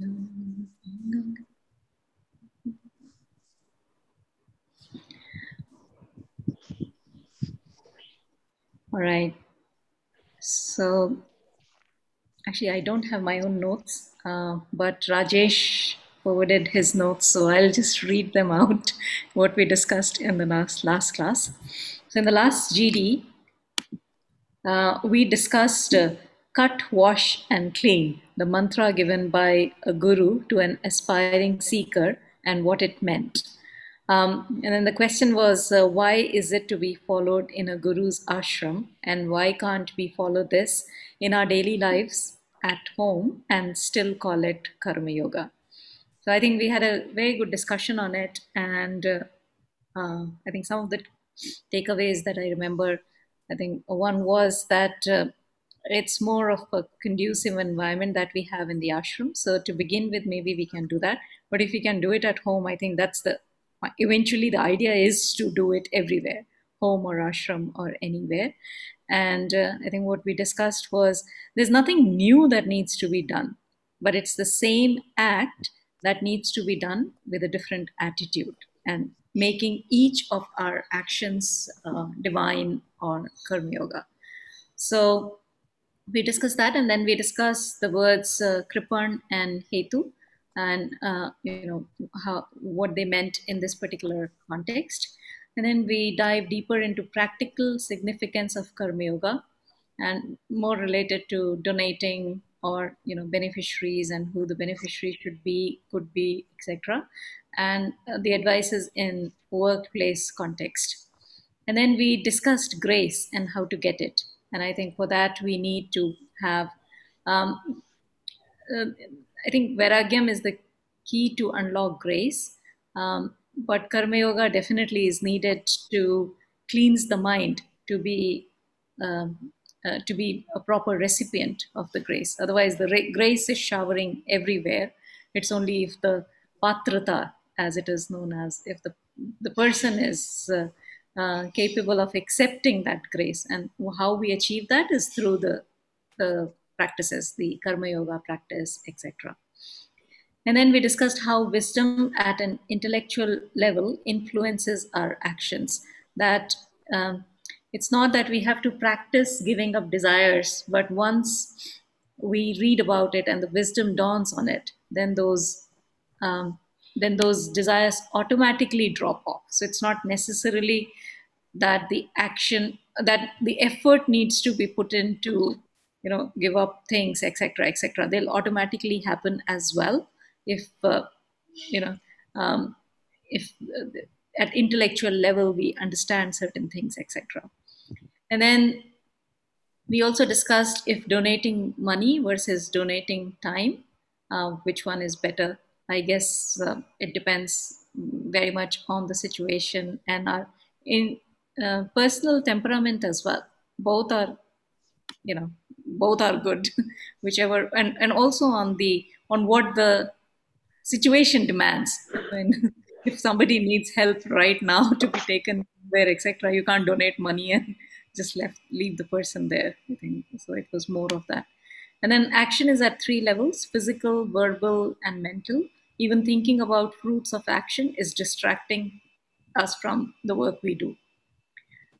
All right. So actually, I don't have my own notes, uh, but Rajesh forwarded his notes, so I'll just read them out. What we discussed in the last last class. So in the last GD, uh, we discussed uh, cut, wash, and clean, the mantra given by a guru to an aspiring seeker, and what it meant. Um, and then the question was, uh, why is it to be followed in a guru's ashram, and why can't we follow this in our daily lives at home and still call it karma yoga? So I think we had a very good discussion on it, and uh, uh, I think some of the takeaways that I remember, I think one was that uh, it's more of a conducive environment that we have in the ashram. So to begin with, maybe we can do that. But if we can do it at home, I think that's the eventually the idea is to do it everywhere, home or ashram or anywhere. And uh, I think what we discussed was there's nothing new that needs to be done, but it's the same act that needs to be done with a different attitude and making each of our actions uh, divine or karma yoga. So we discussed that, and then we discussed the words uh, kripan and hetu, and uh, you know how what they meant in this particular context. And then we dive deeper into practical significance of karma yoga, and more related to donating or you know beneficiaries and who the beneficiary should be, could be, etc. And uh, the advices in workplace context. And then we discussed grace and how to get it. And I think for that we need to have, um, uh, I think Vairagyam is the key to unlock grace. Um, but Karma Yoga definitely is needed to cleanse the mind to be um, uh, to be a proper recipient of the grace. Otherwise, the ra- grace is showering everywhere. It's only if the patrata, as it is known as, if the the person is uh, uh, capable of accepting that grace. And how we achieve that is through the, the practices, the karma yoga practice, etc. And then we discussed how wisdom at an intellectual level influences our actions. That um, it's not that we have to practice giving up desires, but once we read about it and the wisdom dawns on it, then those um, then those desires automatically drop off. So it's not necessarily that the action that the effort needs to be put into you know give up things etc etc they'll automatically happen as well if uh, you know um, if uh, at intellectual level we understand certain things etc and then we also discussed if donating money versus donating time uh, which one is better i guess uh, it depends very much on the situation and our in uh, personal temperament as well. Both are you know both are good whichever and and also on the on what the situation demands. When if somebody needs help right now to be taken there etc you can't donate money and just left leave the person there i think. So it was more of that. And then action is at three levels physical verbal and mental even thinking about routes of action is distracting us from the work we do.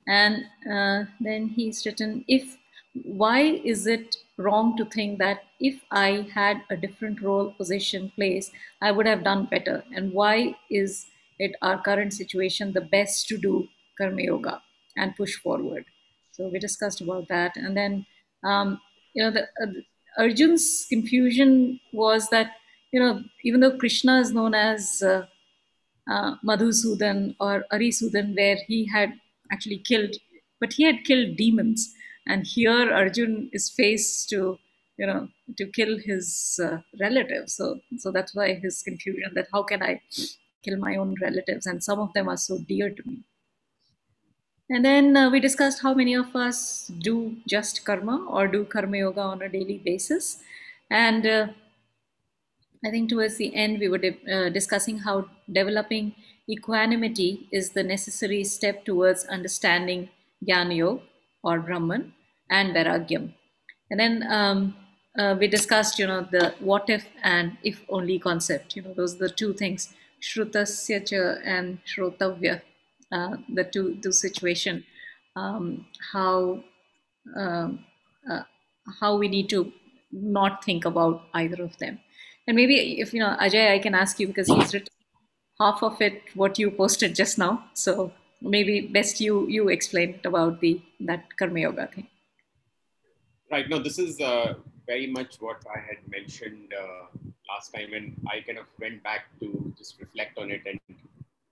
And uh, then he's written if why is it wrong to think that if i had a different role position place i would have done better? And why is it our current situation the best to do karma yoga and push forward? So we discussed about that. And then um, you know the uh, arjun's confusion was that you know even though krishna is known as uh, uh, Madhusudan or Arisudan, where he had actually killed, but he had killed demons. And here Arjun is faced to you know, to kill his uh, relatives. So, so that's why his confusion that how can I kill my own relatives, and some of them are so dear to me. And then uh, we discussed how many of us do just karma or do karma yoga on a daily basis. And uh, I think towards the end, we were uh, discussing how developing equanimity is the necessary step towards understanding Jnana or Brahman and Vairagyam. And then um, uh, we discussed, you know, the what if and if only concept. You know, those are the two things, Shrutasya and Shrotavya, uh, the two, two situation, um, how, um, uh, how we need to not think about either of them. And maybe if, you know, Ajay, I can ask you because he's written half of it, what you posted just now. So maybe best you, you explain about the, that Karma Yoga thing. Right. No, this is uh, very much what I had mentioned uh, last time, and I kind of went back to just reflect on it and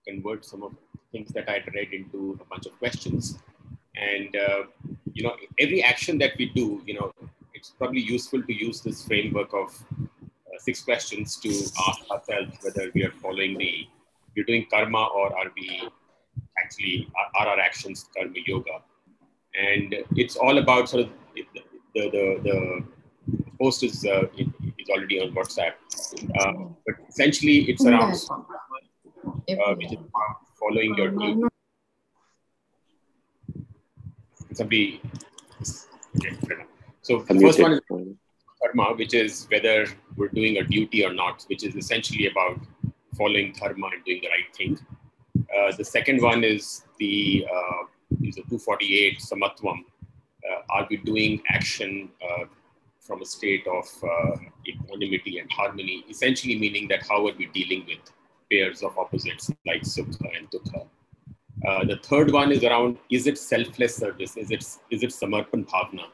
convert some of things that I'd read into a bunch of questions. And uh, you know, every action that we do, you know, it's probably useful to use this framework of six questions to ask ourselves whether we are following the we're doing karma or are we actually are, are our actions karma yoga? And it's all about sort of the, the, the post is, uh, is already on WhatsApp. Uh, but essentially, it's around uh, which is following your duty. Somebody, so the first one is dharma, which is whether we're doing a duty or not, which is essentially about following dharma and doing the right thing. Uh, the second one is the uh, is a 248 samatvam, uh, are we doing action uh, from a state of uh, equanimity and harmony, essentially meaning that how are we dealing with pairs of opposites like sukha and dukha? Uh, the third one is around is it selfless service? Is it is it samarpan bhavna?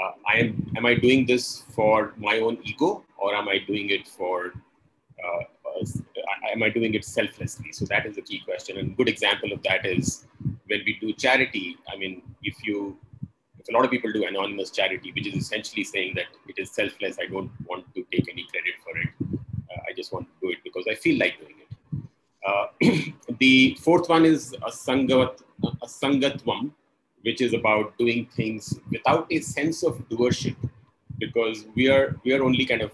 Uh, I am am I doing this for my own ego or am I doing it for uh, am I doing it selflessly? So that is a key question. And good example of that is when we do charity. I mean, if you if a lot of people do anonymous charity, which is essentially saying that it is selfless. I don't want to take any credit for it. Uh, I just want to do it because I feel like doing it. Uh, the fourth one is a, sangat, a sangatvam, which is about doing things without a sense of doership, because we are we are only kind of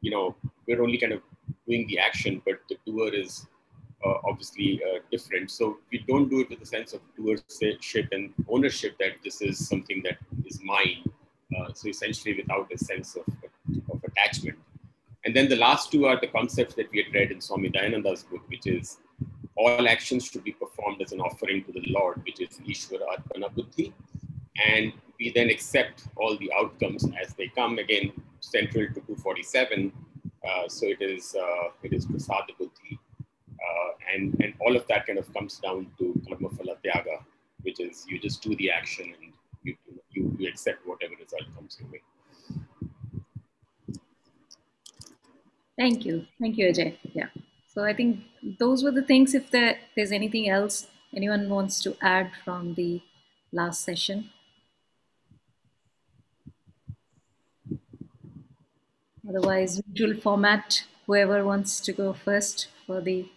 you know we're only kind of doing the action, but the doer is uh, obviously uh, different. So we don't do it with a sense of doership and ownership that this is something that is mine. Uh, so essentially, without a sense of, of attachment. And then the last two are the concepts that we had read in Swami Dayananda's book, which is all actions should be performed as an offering to the Lord, which is Ishvara Arpana Buddhi. And we then accept all the outcomes as they come. Again, central to 247. Uh, so it is uh, it is Prasada Buddhi, uh, and, and all of that kind of comes down to karma phala tyaga, which is you just do the action and you, you, you accept whatever result comes your way. Thank you. Thank you, Ajay. Yeah. So I think those were the things. If there, there's anything else anyone wants to add from the last session. Otherwise, usual format, whoever wants to go first for the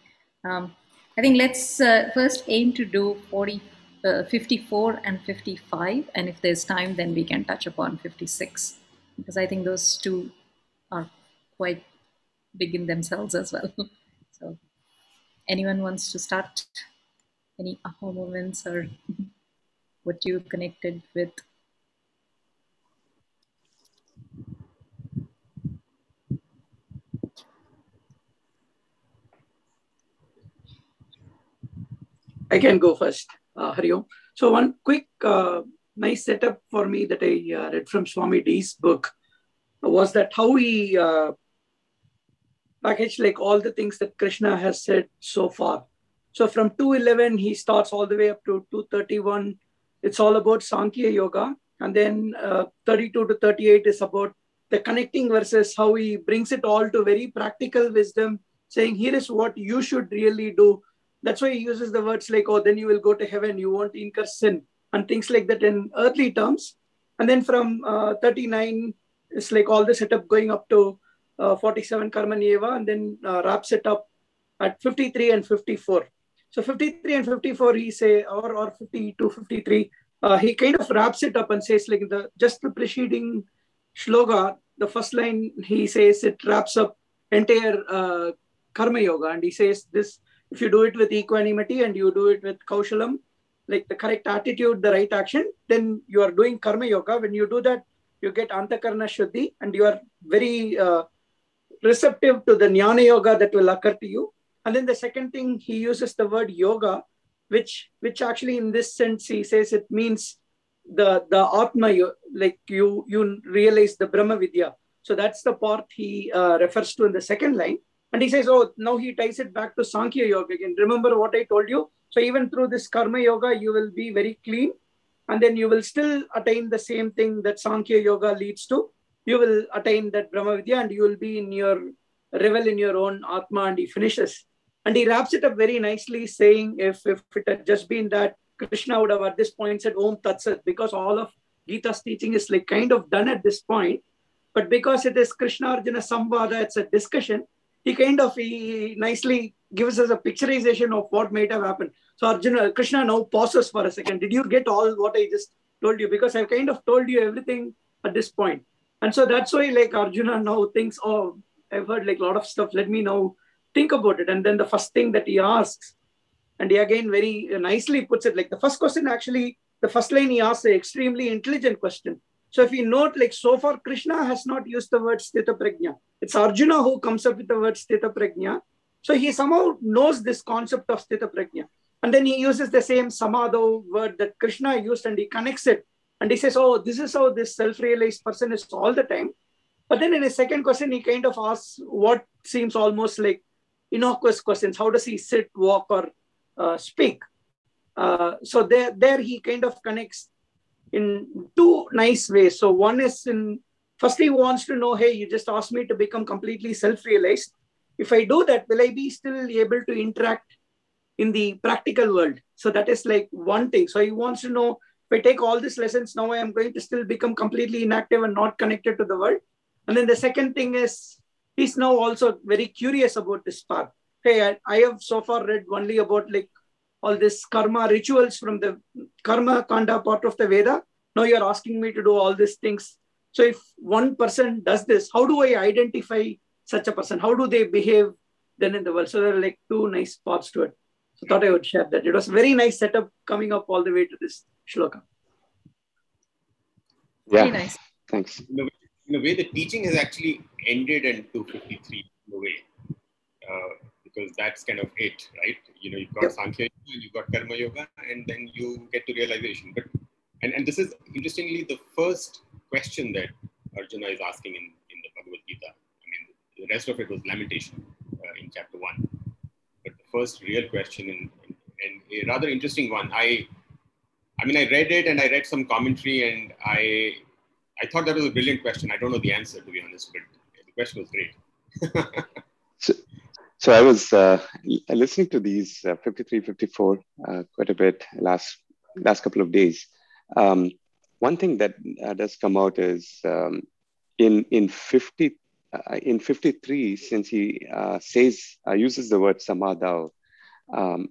um, I think let's uh, first aim to do 40, uh, 54 and 55. And if there's time, then we can touch upon 56 because I think those two are quite big in themselves as well. anyone wants to start? Any aha moments or what you connected with I can go first, uh, Hariom. So one quick, uh, nice setup for me that I uh, read from Swami D's book was that how he uh, packaged like all the things that Krishna has said so far. So from 211, he starts all the way up to 231. It's all about Sankhya Yoga. And then uh, 32 to 38 is about the connecting versus how he brings it all to very practical wisdom, saying, here is what you should really do that's why he uses the words like, oh, then you will go to heaven, you won't incur sin, and things like that in earthly terms. And then from uh, 39 it's like all the setup going up to uh, 47 Karma Nieva and then uh, wraps it up at 53 and 54. So 53 and 54, he say, or, or 52, 53, uh, he kind of wraps it up and says like the just the preceding shloka, the first line, he says it wraps up entire uh, karma yoga. And he says this, if you do it with equanimity and you do it with kaushalam, like the correct attitude, the right action, then you are doing karma yoga. When you do that, you get antakarna shuddhi and you are very uh, receptive to the jnana yoga that will occur to you. And then the second thing, he uses the word yoga, which which actually in this sense he says it means the the atma, like you you realize the Brahma Vidya. So that's the part he uh, refers to in the second line. And he says, oh, now he ties it back to Sankhya Yoga again. Remember what I told you? So even through this Karma Yoga, you will be very clean. And then you will still attain the same thing that Sankhya Yoga leads to. You will attain that Brahma Vidya and you will be in your, revel in your own Atma. And he finishes. And he wraps it up very nicely, saying, if, if it had just been that, Krishna would have at this point said Om Tat Sat, because all of Gita's teaching is like kind of done at this point. But because it is Krishna Arjuna Samvada, it's a discussion, he kind of he nicely gives us a picturization of what might have happened. So Arjuna, Krishna now pauses for a second. Did you get all what I just told you? Because I've kind of told you everything at this point. And so that's why like Arjuna now thinks, oh, I've heard like a lot of stuff. Let me now think about it. And then the first thing that he asks, and he again very nicely puts it like the first question actually, the first line he asks an extremely intelligent question. So if you note, like so far, Krishna has not used the word sthita prajna. It's Arjuna who comes up with the word sthita prajna. So he somehow knows this concept of sthita prajna. And then he uses the same samadho word that Krishna used and he connects it. And he says, oh, this is how this self-realized person is all the time. But then in his second question, he kind of asks what seems almost like innocuous questions. How does he sit, walk, or uh, speak? Uh, so there, there he kind of connects in two nice ways. So one is in firstly, he wants to know, hey, you just asked me to become completely self-realized. If I do that, will I be still able to interact in the practical world? So that is like one thing. So he wants to know if I take all these lessons, now I am going to still become completely inactive and not connected to the world. And then the second thing is he's now also very curious about this path. Hey, I, I have so far read only about like all this karma rituals from the karma kanda part of the Veda. Now you're asking me to do all these things. So if one person does this, how do I identify such a person? How do they behave then in the world? So there are like two nice parts to it. So thought I would share that. It was a very nice setup coming up all the way to this shloka. Yeah. Very nice. Thanks. In a, way, in a way, the teaching has actually ended in 253 in a way. Uh, because that's kind of it, right? You know, you've got yep. Sankhya Yoga, you've got Karma Yoga, and then you get to realization. But and, and this is interestingly the first question that Arjuna is asking in, in the Bhagavad Gita. I mean, the rest of it was lamentation uh, in chapter one. But the first real question, in, in, and a rather interesting one, I, I mean, I read it and I read some commentary, and I, I thought that was a brilliant question. I don't know the answer to be honest, but the question was great. so, so I was uh, listening to these uh, 53, 54 uh, quite a bit last last couple of days. Um, one thing that uh, does come out is um, in in 50 uh, in 53, since he uh, says uses the word samadao, um,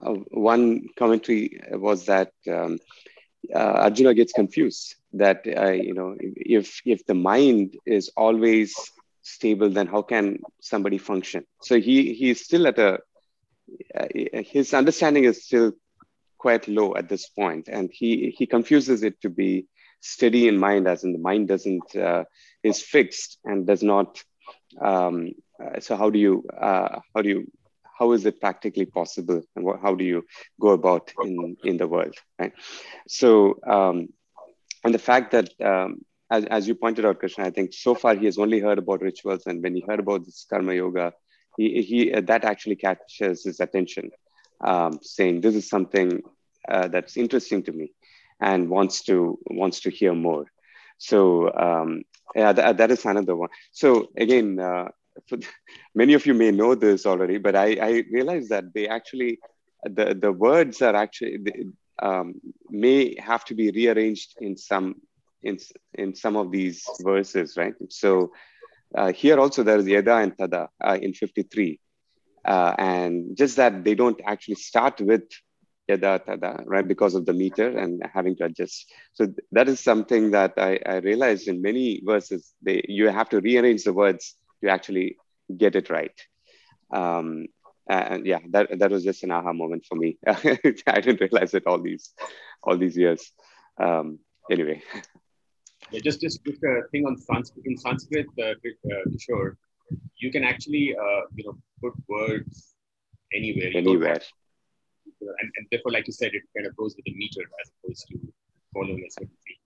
one commentary was that um, Arjuna gets confused that you know if if the mind is always stable, then how can somebody function? So he he's still at a uh, his understanding is still quite low at this point, and he he confuses it to be steady in mind, as in the mind doesn't uh, is fixed and does not. Um, uh, so how do you uh, how do you how is it practically possible, and what, how do you go about in in the world, right? So um, and the fact that um, as, as you pointed out, Krishna, I think so far he has only heard about rituals, and when he heard about this karma yoga, he, he that actually catches his attention, um, saying this is something uh, that's interesting to me, and wants to wants to hear more. So um, yeah, th- that is another one. So again, uh, many of you may know this already, but I, I realize that they actually the the words are actually um, may have to be rearranged in some in in some of these verses, right? So uh, here also there is yada and tada uh, in 53, uh, and just that they don't actually start with yada tada, right? Because of the meter and having to adjust. So that is something that I, I realized in many verses. They you have to rearrange the words to actually get it right. Um, and yeah, that that was just an aha moment for me. I didn't realize it all these all these years. Um, anyway. Yeah, just just just a thing on Sanskrit. In Sanskrit, uh, uh, Kishore, you can actually uh, you know put words anywhere. Anywhere. and, and therefore, like you said, it kind of goes with the meter as opposed to following a certain sequence.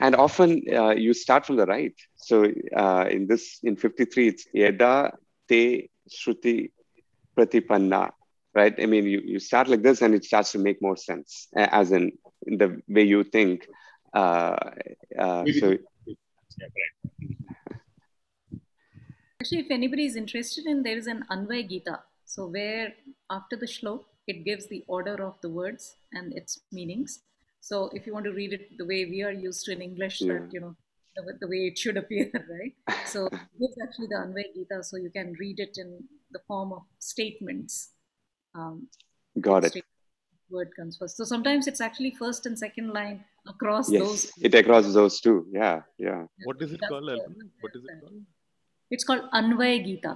And often uh, you start from the right. So uh, in this, in 53, it's Yeda te shruti pratipanna, right? I mean, you, you start like this and it starts to make more sense, uh, as in, in the way you think. Uh, uh, so, Actually, if anybody is interested in, there is an Anvay Gita. So where after the shlok, it gives the order of the words and its meanings. So if you want to read it the way we are used to in English, Yeah. that you know the, the way it should appear, right? So this is actually the Anvay Gita, so you can read it in the form of statements. Um, got it. state- Word comes first. So sometimes it's actually first and second line across Yes, those. it across those two. Yeah, yeah. What is it That's called. What is it called? It's called Anvay Gita.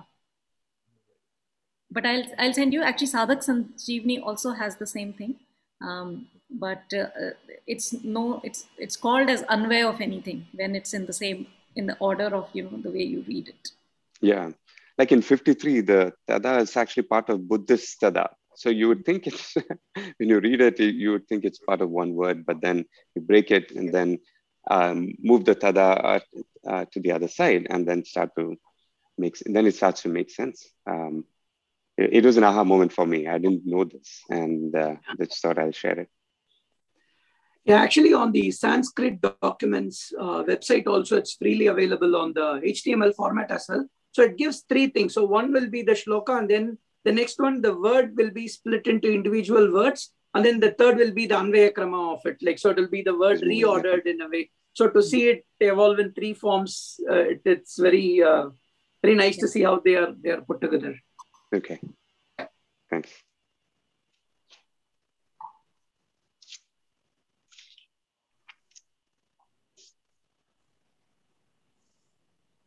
But I'll I'll send you. Actually, Sadhak Sanjeevani also has the same thing. Um, but uh, it's no, it's it's called as unaware of anything when it's in the same in the order of you know the way you read it. Yeah. Like in 53, the tada is actually part of buddhis tada. So you would think it's, when you read it, you- would think it's part of one word, but then you break it and then um, move the tada uh, uh, to the other side and then start to make, then it starts to make sense. Um, it, it was an aha moment for me. I didn't know this and uh, just thought I'll share it. Yeah, actually, on the Sanskrit documents uh, website, also it's freely available on the HTML format as well. So it gives three things. So one will be the shloka, and then the next one, the word will be split into individual words, and then the third will be the anvaya krama of it. Like so, it will be the word reordered in a way. So to see it evolve in three forms, uh, it, it's very uh, very nice to see how they are they are put together. Okay. Thanks.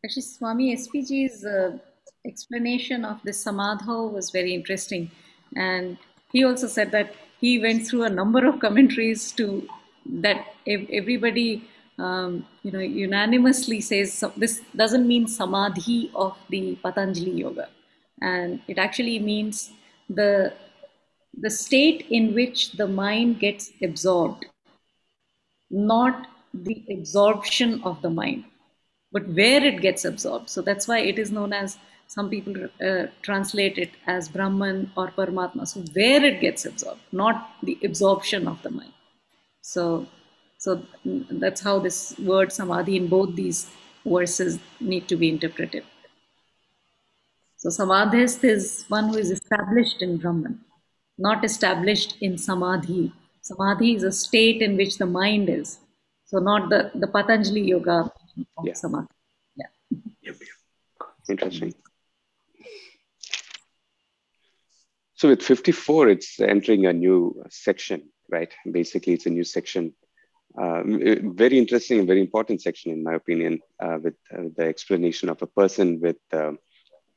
Actually, Swami SPG's uh, explanation of the Samadho was very interesting. And he also said that he went through a number of commentaries to that everybody, um, you know, unanimously says this doesn't mean samadhi of the Patanjali yoga, and it actually means the the state in which the mind gets absorbed not the absorption of the mind, but where it gets absorbed. So that's why it is known as some people uh, translate it as Brahman or Paramatma. So where it gets absorbed, not the absorption of the mind. So, so that's how this word samadhi in both these verses need to be interpreted. So samadhist is one who is established in Brahman, not established in samadhi. Samadhi is a state in which the mind is. So not the, the Patanjali yoga Yeah. samadhi. Yeah. Interesting. So with 54, it's entering a new section, right? Basically, it's a new section. Um, very interesting and very important section, in my opinion, uh, with uh, the explanation of a person with um,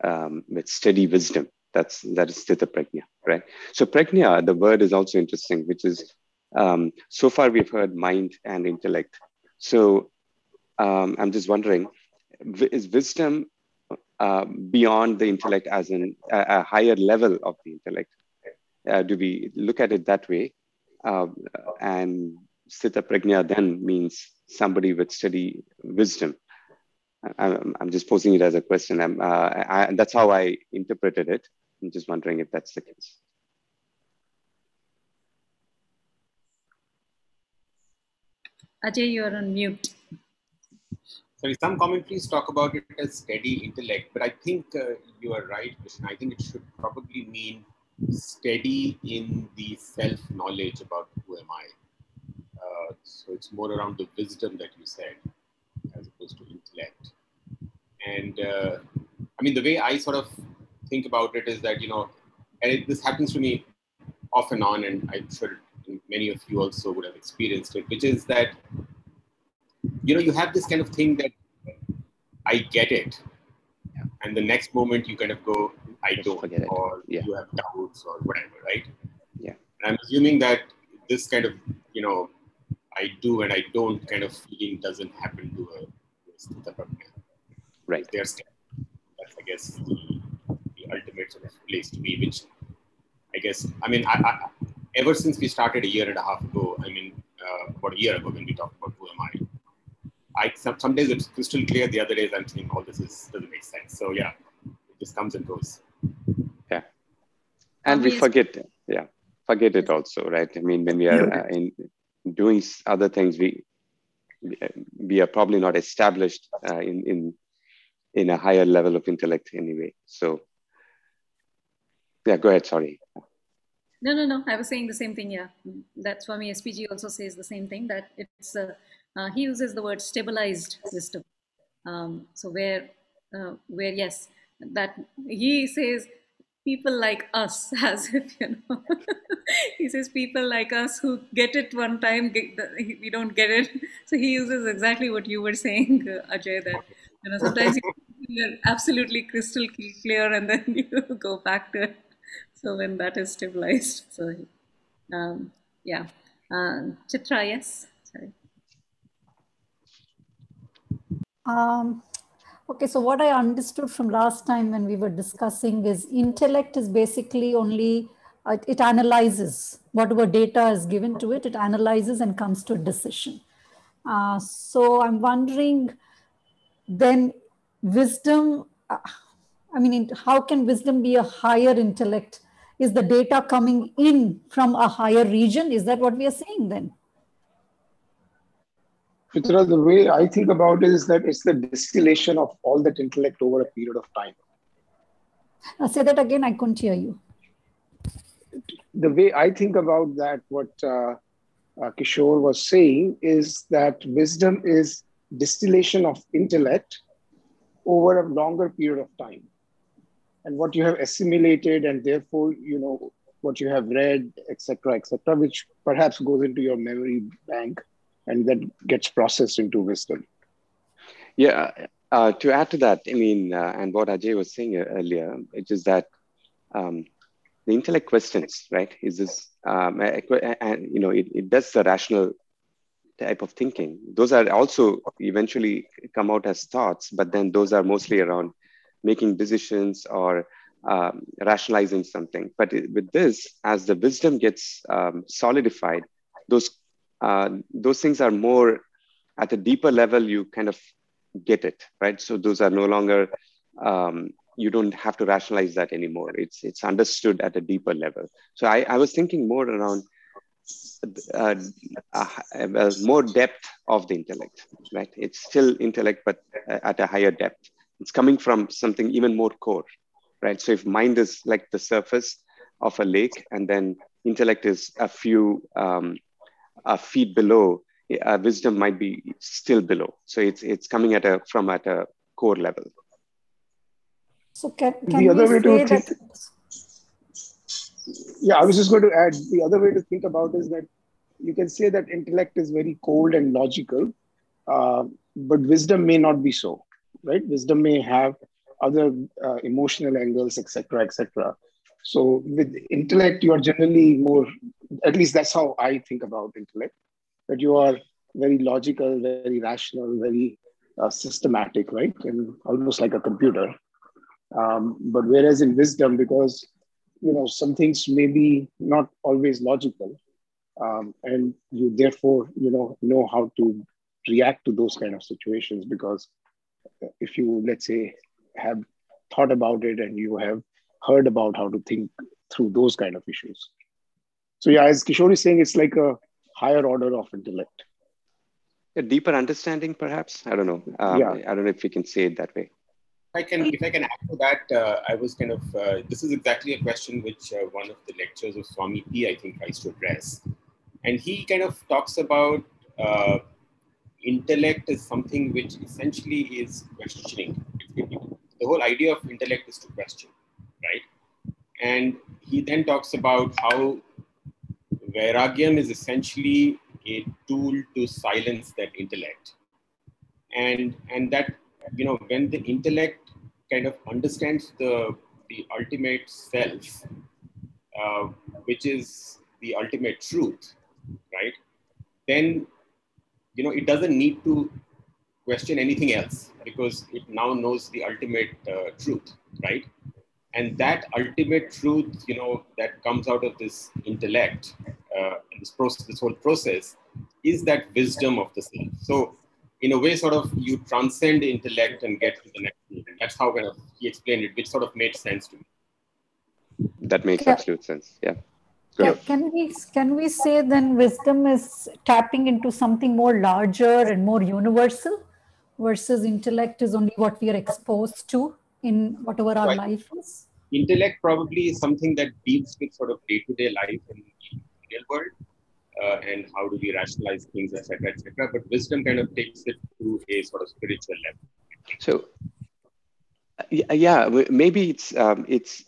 um, with steady wisdom. That's that is Sthita Prajna, right? So Prajna, the word is also interesting, which is um, so far we've heard mind and intellect. So um, I'm just wondering, is wisdom uh, beyond the intellect as in a, a higher level of the intellect? Uh, do we look at it that way? Um, and Sthita Prajna then means somebody with steady wisdom. I'm, I'm just posing it as a question. I'm, uh, I, that's how I interpreted it. I'm just wondering if that's the case. Ajay, you're on mute. Sorry, some commentaries talk about it as steady intellect, but I think uh, you are right, Krishna. I think it should probably mean steady in the self knowledge about who am I. Uh, So it's more around the wisdom that you said, as opposed to intellect. And uh, I mean, the way I sort of think about it is that you know, and it, this happens to me off and on, and I'm sure many of you also would have experienced it, which is that you know you have this kind of thing that I get it, yeah. and the next moment you kind of go, I Just don't, or yeah. you have doubts or whatever, right? Yeah. And I'm assuming that this kind of you know I do and I don't kind of feeling doesn't happen to a, to Right. There's that's I guess the, the ultimate sort of place to be, which I guess I mean I, I, ever since we started a year and a half ago, I mean uh, about a year ago when we talked about who am I, I some, some days it's crystal clear, the other days I'm thinking, oh, this is doesn't make sense. So yeah, it just comes and goes. Yeah, and we forget. Yeah, forget it also, right? I mean, when we are uh, in doing other things, we we are probably not established uh, in in in a higher level of intellect anyway. So yeah, go ahead. Sorry. No, no, no. I was saying the same thing. Yeah, that's why me SPG also says the same thing that it's uh, uh, he uses the word stabilized system. Um, so where uh, where yes, that he says people like us as if you know. He says people like us who get it one time the, we don't get it. So he uses exactly what you were saying uh, ajay that you know sometimes you're absolutely crystal clear and then you go back to it. So when that is stabilized so um, yeah. Uh, chitra yes sorry um, Okay, so what I understood from last time when we were discussing is intellect is basically only, uh, it analyzes whatever data is given to it, it analyzes and comes to a decision. Uh, so I'm wondering then wisdom, uh, I mean, how can wisdom be a higher intellect? Is the data coming in from a higher region? Is that what we are saying then? Chitra, the way I think about it is that it's the distillation of all that intellect over a period of time. Now say that again, I couldn't hear you. The way I think about that, what uh, uh, Kishore was saying is that wisdom is distillation of intellect over a longer period of time. And what you have assimilated and therefore, you know, what you have read, etc., etc., which perhaps goes into your memory bank and that gets processed into wisdom. Yeah, uh, to add to that, I mean, uh, and what Ajay was saying earlier, it is that um, the intellect questions, right? Is this, um, and you know, it, it does the rational type of thinking. Those are also eventually come out as thoughts, but then those are mostly around making decisions or um, rationalizing something. But with this, as the wisdom gets um, solidified, those uh, those things are more at a deeper level, you kind of get it, right? So those are no longer, um, you don't have to rationalize that anymore. It's, it's understood at a deeper level. So I, I was thinking more around uh, uh, more depth of the intellect, right? It's still intellect, but at a higher depth. It's coming from something even more core, right? So if mind is like the surface of a lake, and then intellect is a few um, uh, feet below, uh, wisdom might be still below. So it's it's coming at a from at a core level. So can, can the other way to think, yeah, I was just going to add the other way to think about is that you can say that intellect is very cold and logical, uh, but wisdom may not be so, right? Wisdom may have other uh, emotional angles, etc., etc. So with intellect, you are generally more, at least that's how I think about intellect, that you are very logical, very rational, very uh, systematic, right? And almost like a computer. Um, but whereas in wisdom, because you know some things may be not always logical, um, and you therefore you know know how to react to those kind of situations because if you let's say have thought about it and you have heard about how to think through those kind of issues. So yeah, as Kishore is saying, it's like a higher order of intellect. A deeper understanding, perhaps. I don't know. Um, yeah. I don't know if we can say it that way. If I can, if I can add to that, uh, I was kind of. Uh, this is exactly a question which uh, one of the lectures of Swami P. I think tries to address, and he kind of talks about uh, intellect is something which essentially is questioning. The whole idea of intellect is to question, right? And he then talks about how Vairagyam is essentially a tool to silence that intellect. And, and that, you know, when the intellect kind of understands the, the ultimate self, uh, which is the ultimate truth, right? Then, you know, it doesn't need to question anything else because it now knows the ultimate uh, truth, right? And that ultimate truth, you know, that comes out of this intellect, uh, this process, this whole process, is that wisdom of the self. So, in a way, sort of, you transcend intellect and get to the next level that's how kind of he explained it, which sort of made sense to me. That makes yeah. absolute sense. Yeah. Yeah, can we can we say then wisdom is tapping into something more larger and more universal versus intellect is only what we are exposed to in whatever our right. life is intellect probably is something that deals with sort of day-to-day life in the real world uh, and how do we rationalize things etc etc but wisdom kind of takes it to a sort of spiritual level so yeah maybe it's um, it's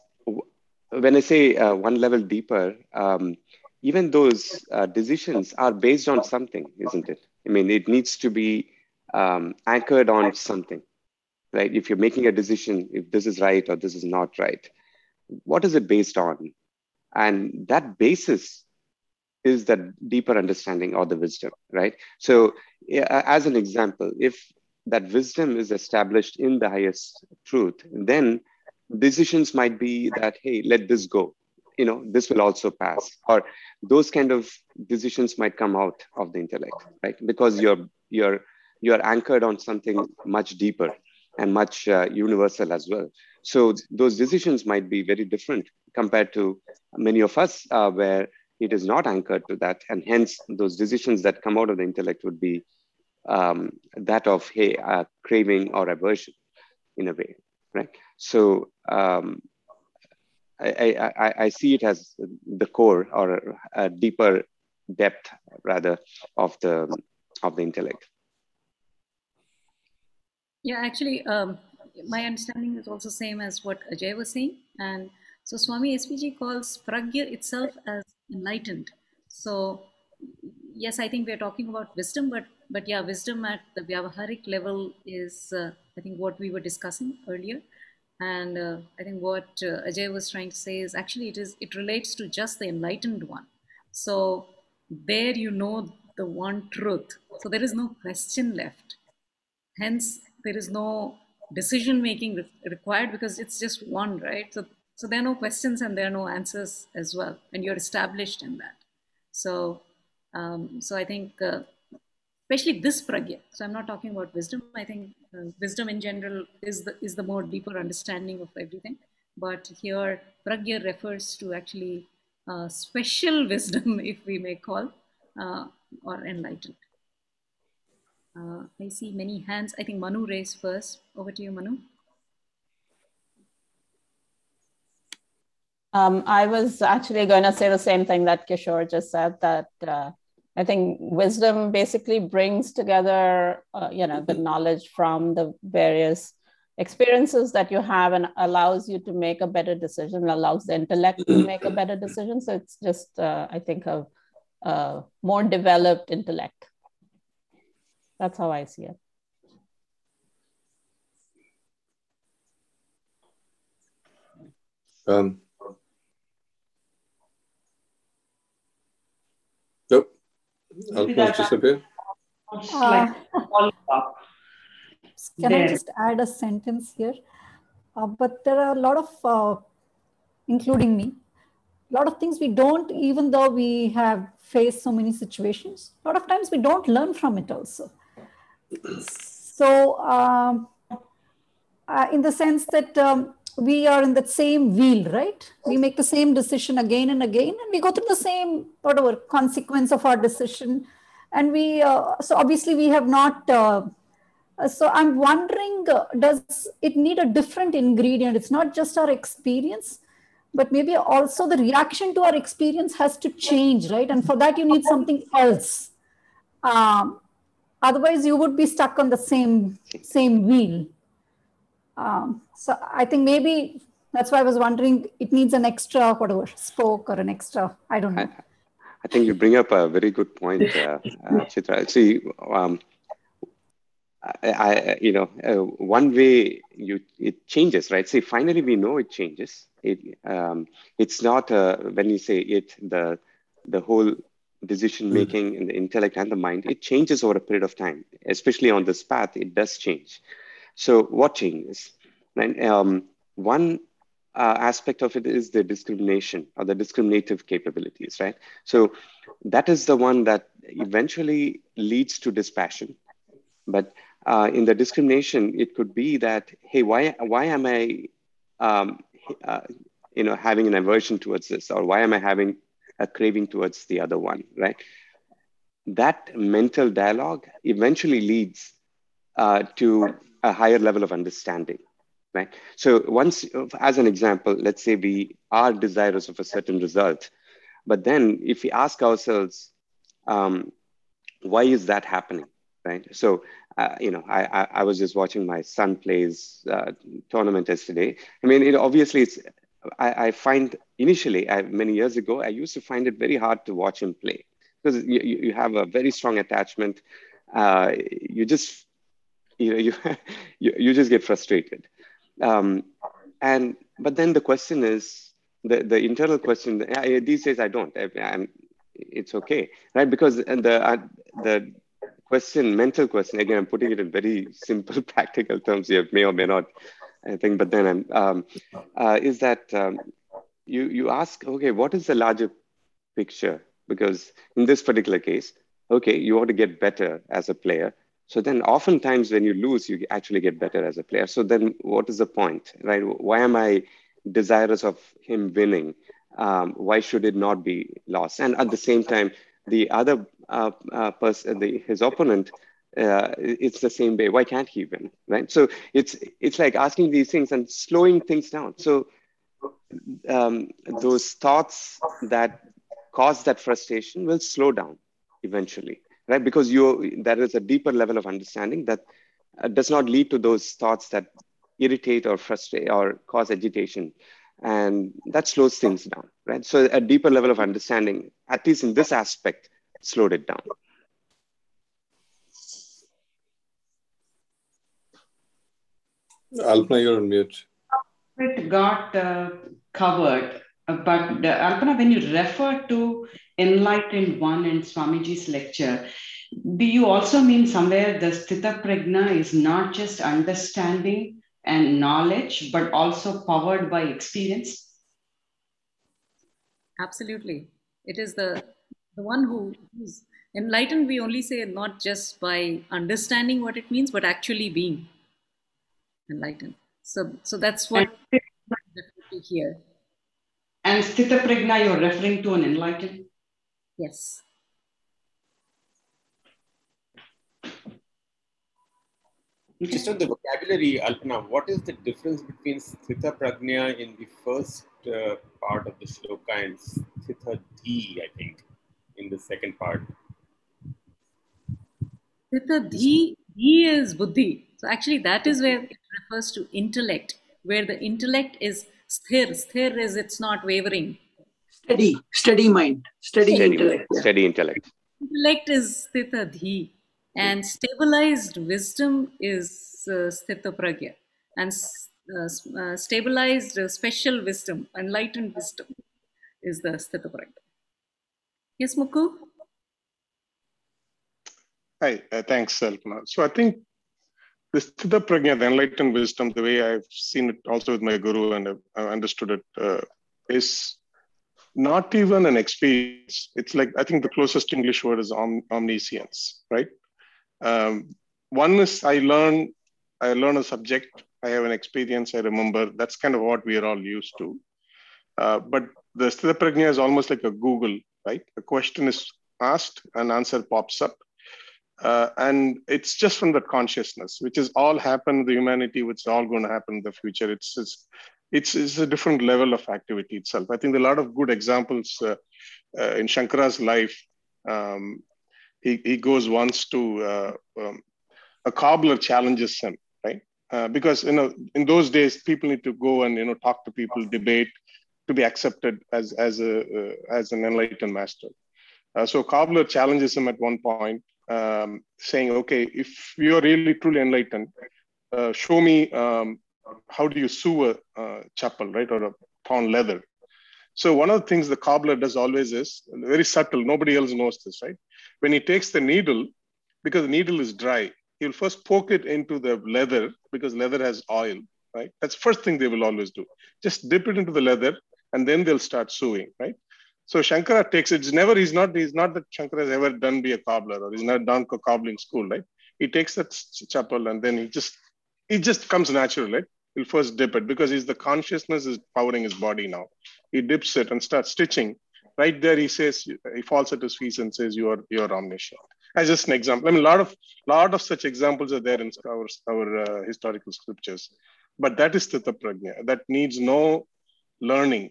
when I say uh, one level deeper, um, even those uh, decisions are based on something, isn't it? I mean, it needs to be um, anchored on something, right? If you're making a decision, if this is right or this is not right, what is it based on? And that basis is that deeper understanding or the wisdom, right? So, as an example, if that wisdom is established in the highest truth, then decisions might be that hey let this go you know this will also pass or those kind of decisions might come out of the intellect right because you're you're you're anchored on something much deeper and much uh, universal as well. So those decisions might be very different compared to many of us uh, where it is not anchored to that. And hence those decisions that come out of the intellect would be um, that of hey uh, craving or aversion in a way right? So um, I, I, I, see it as the core or a deeper depth rather of the of the intellect. Yeah, actually, um, my understanding is also same as what Ajay was saying, and so Swami SPG calls pragya itself as enlightened. So yes, I think we are talking about wisdom, but but yeah, wisdom at the vyavaharik level is uh, I think what we were discussing earlier. And uh, I think what uh, Ajay was trying to say is actually it is it relates to just the enlightened one. So there you know the one truth. So there is no question left. Hence there is no decision making re- required because it's just one, right? So so there are no questions and there are no answers as well, and you're established in that. So um, so I think uh, especially this pragya. So I'm not talking about wisdom. I think uh, wisdom in general is the is the more deeper understanding of everything. But here, pragya refers to actually uh, special wisdom, if we may call, uh, or enlightened. Uh, I see many hands. I think Manu raised first. Over to you, Manu. Um, I was actually going to say the same thing that Kishore just said that uh, I think wisdom basically brings together, uh, you know, the knowledge from the various experiences that you have and allows you to make a better decision, allows the intellect to make a better decision. So it's just, uh, I think, a, a more developed intellect. That's how I see it. Um, nope. Alphonse disappear? Uh, can I just add a sentence here? Uh, but there are a lot of, uh, including me, a lot of things we don't, even though we have faced so many situations, a lot of times we don't learn from it also. So, um, uh, in the sense that um, we are in that same wheel, right? We make the same decision again and again, and we go through the same whatever consequence of our decision. And we, uh, so obviously, we have not. Uh, so I'm wondering, uh, does it need a different ingredient? It's not just our experience, but maybe also the reaction to our experience has to change, right? And for that, you need something else. Um, otherwise, you would be stuck on the same same wheel. Um, so I think maybe that's why I was wondering. It needs an extra whatever spoke or an extra. I don't know. I, I think you bring up a very good point, uh, uh, Chitra. See, um, I, I, you know, uh, one way you it changes, right? See, finally we know it changes. It um, it's not uh, when you say it the the whole decision making mm. and the intellect and the mind it changes over a period of time. Especially on this path, it does change. So what changes? And um, one uh, aspect of it is the discrimination or the discriminative capabilities, right? So that is the one that eventually leads to dispassion. But uh, in the discrimination, it could be that, hey, why, why am I, um, uh, you know, having an aversion towards this, or why am I having a craving towards the other one, right? That mental dialogue eventually leads uh, to a higher level of understanding, right? So once, as an example, let's say we are desirous of a certain result, but then if we ask ourselves, um, why is that happening, right? So uh, you know, I, I, I was just watching my son plays uh, tournament yesterday. I mean, it obviously it's. I, I find initially, I, many years ago, I used to find it very hard to watch him play because you, you have a very strong attachment. Uh, you just, you know, you, you, you just get frustrated. Um, and but then the question is the the internal question. These days, I don't. I, am it's okay, right? Because the uh, the question, mental question, again, I'm putting it in very simple, practical terms here, may or may not, I think, but then I'm, um, uh, is that um, you, you ask, okay, what is the larger picture? Because in this particular case, okay, you want to get better as a player. So then oftentimes when you lose, you actually get better as a player. So then what is the point, right? Why am I desirous of him winning? Um, why should it not be lost? And at the same time, the other uh, uh, person, the, his opponent, uh, it's the same way. Why can't he win? Right. So it's it's like asking these things and slowing things down. So um, those thoughts that cause that frustration will slow down eventually, right? Because you there is a deeper level of understanding that uh, does not lead to those thoughts that irritate or frustrate or cause agitation and that slows things down right so a deeper level of understanding at least in this aspect slowed it down alpana you're on mute it got uh, covered uh, but uh, alpana when you refer to enlightened one in swamiji's lecture do you also mean somewhere the sthita prajna is not just understanding and knowledge, but also powered by experience? Absolutely. It is the, the one who is enlightened, we only say not just by understanding what it means, but actually being enlightened. So, so that's what and, here. And Sthita Prajna, you're referring to an enlightened? Yes. Just on the vocabulary, Alpana, what is the difference between Sthita Prajna in the first uh, part of the shloka and Sthita Dhi, I think, in the second part? Sthita Dhi, Dhi is Buddhi. So actually that is where it refers to intellect, where the intellect is sthir. Sthir is it's not wavering. Steady, steady mind, steady, steady intellect. Steady intellect. Intellect is Sthita Dhi. And stabilized wisdom is uh, sthita pragya. And uh, uh, stabilized uh, special wisdom, enlightened wisdom is the sthita pragya. Yes, Mukul? Hi, uh, thanks, Alpana. So I think the sthita pragya, the enlightened wisdom, the way I've seen it also with my guru and I've, understood it, uh, is not even an experience. It's like, I think the closest English word is om- omniscience, right? Um, one is I learn, I learn a subject, I have an experience, I remember. That's kind of what we are all used to. Uh, but the Sthita Prajna is almost like a Google, right? A question is asked, an answer pops up. Uh, and it's just from that consciousness, which is all happen the humanity, which is all going to happen in the future. It's, it's it's, it's a different level of activity itself. I think a lot of good examples uh, uh, in Shankara's life. Um, he, he goes once to uh, um, a cobbler challenges him, right? Uh, because you know in those days people need to go and you know talk to people, debate to be accepted as as a uh, as an enlightened master. So cobbler challenges him at one point, um, saying, "Okay, if you are really truly enlightened, uh, show me um, how do you sew a chappal, right, or a torn leather." So one of the things the cobbler does always is very subtle. Nobody else knows this, right? When he takes the needle, because the needle is dry, he'll first poke it into the leather because leather has oil, right? That's first thing they will always do. Just dip it into the leather and then they'll start sewing, right? So Shankara takes it. It's never, he's not, he's not that Shankara has ever done be a cobbler or he's not done a cobbling school, right? He takes that chappal and then he just, it just comes natural, right? He'll first dip it because he's the consciousness is powering his body now. He dips it and starts stitching. Right there, he says, he falls at his feet and says, you are, you are omniscient. As just an example. I mean, a lot of, lot of such examples are there in our, our uh, historical scriptures. But that is Sthita Prajna. That needs no learning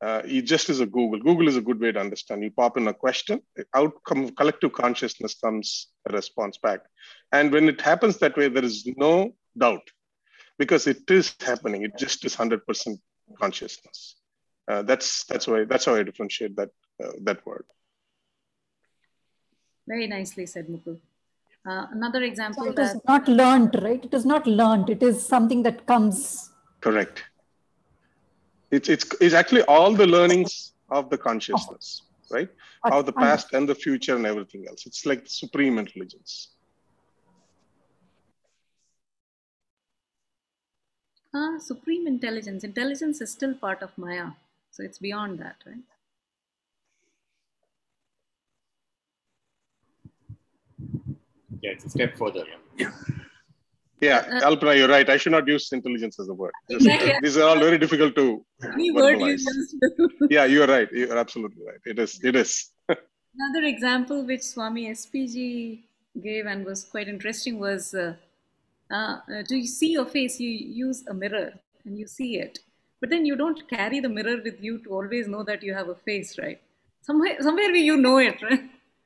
uh, it just as a Google. Google is a good way to understand. You pop in a question, outcome of collective consciousness comes a response back. And when it happens that way, there is no doubt because it is happening. It just is 100% consciousness. Uh, that's that's why that's how I differentiate that uh, that word. Very nicely said, Mukul. Uh, another example so it that... is not learned, right? It is not learned. It is something that comes. Correct it's it's it's actually all the learnings of the consciousness right? Of the past and the future and everything else. It's like supreme intelligence. Ah supreme intelligence. Intelligence is still part of maya. So it's beyond that right? Yeah it's a step further. Yeah, yeah. Yeah, uh, Alpana, you're right. I should not use intelligence as a word. Exactly. These are all very difficult to Any word you yeah, you're right. You're absolutely right. It is. It is. Another example which Swami SPG gave and was quite interesting was uh, uh, to see your face, you use a mirror and you see it. But then you don't carry the mirror with you to always know that you have a face, right? Somewhere, somewhere you know it, right?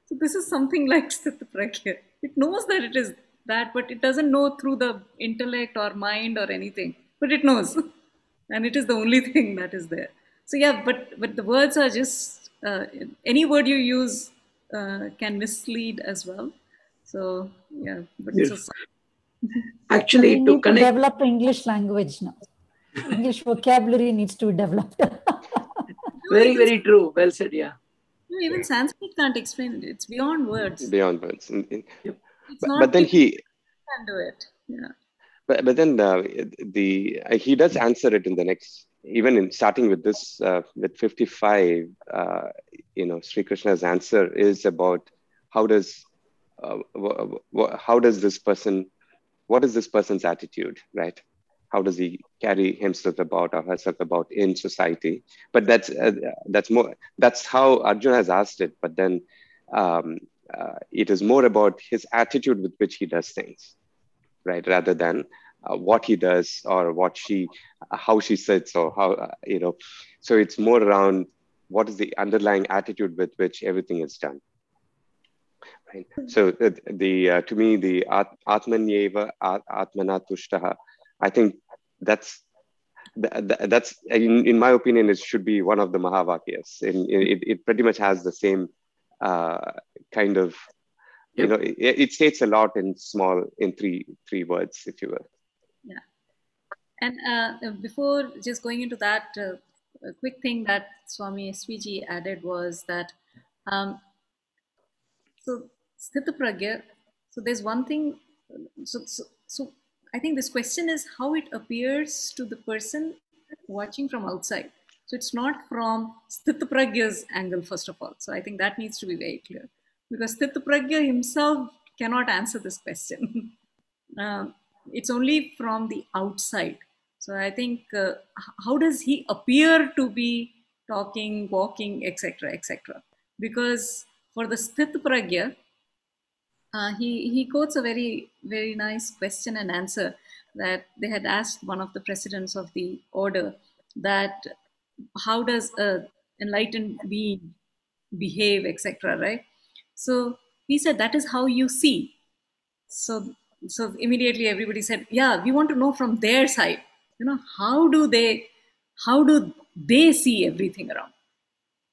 So this is something like Sthita Pragya. It knows that it is that, but it doesn't know through the intellect or mind or anything, but it knows. and it is the only thing that is there. So yeah, but, but the words are just, uh, any word you use uh, can mislead as well. So yeah, but yes. actually we to connect to develop English language now. English vocabulary needs to be developed. very, very true. Well said. Yeah. No, even Sanskrit can't explain it. It's beyond words. Beyond words. Yep but, but then he can do it. Yeah. But but then the the uh, he does answer it in the next even in starting with this uh, with 55 uh, you know Sri Krishna's answer is about how does uh, how does this person what is this person's attitude right how does he carry himself about or herself about in society but that's uh, that's more that's how arjuna has asked it but then um, uh, it is more about his attitude with which he does things, right? Rather than uh, what he does or what she, uh, how she sits or how, uh, you know. So it's more around what is the underlying attitude with which everything is done. Right. So the, the uh, to me the at, atmanyeva atmana tushtaha, I think that's that's in, in my opinion it should be one of the mahavakyas. In, it, it pretty much has the same uh, kind of you know it, it, states a lot in small in three three words if you will. Yeah. And uh, before just going into that uh, a quick thing that swami SPG added was that um, so sthita pragya so there's one thing so, so so i think this question is how it appears to the person watching from outside so it's not from Sthitapragya's angle, first of all. So I think that needs to be very clear because Sthitapragya himself cannot answer this question. uh, it's only from the outside. So I think uh, how does he appear to be talking, walking, etc., etc. Because for the Sthitapragya, uh, he, he quotes a very, very nice question and answer that they had asked one of the presidents of the order that how does a enlightened being behave, etc. Right? So he said, that is how you see. So, so immediately everybody said, yeah, we want to know from their side, you know, how do they, how do they see everything around?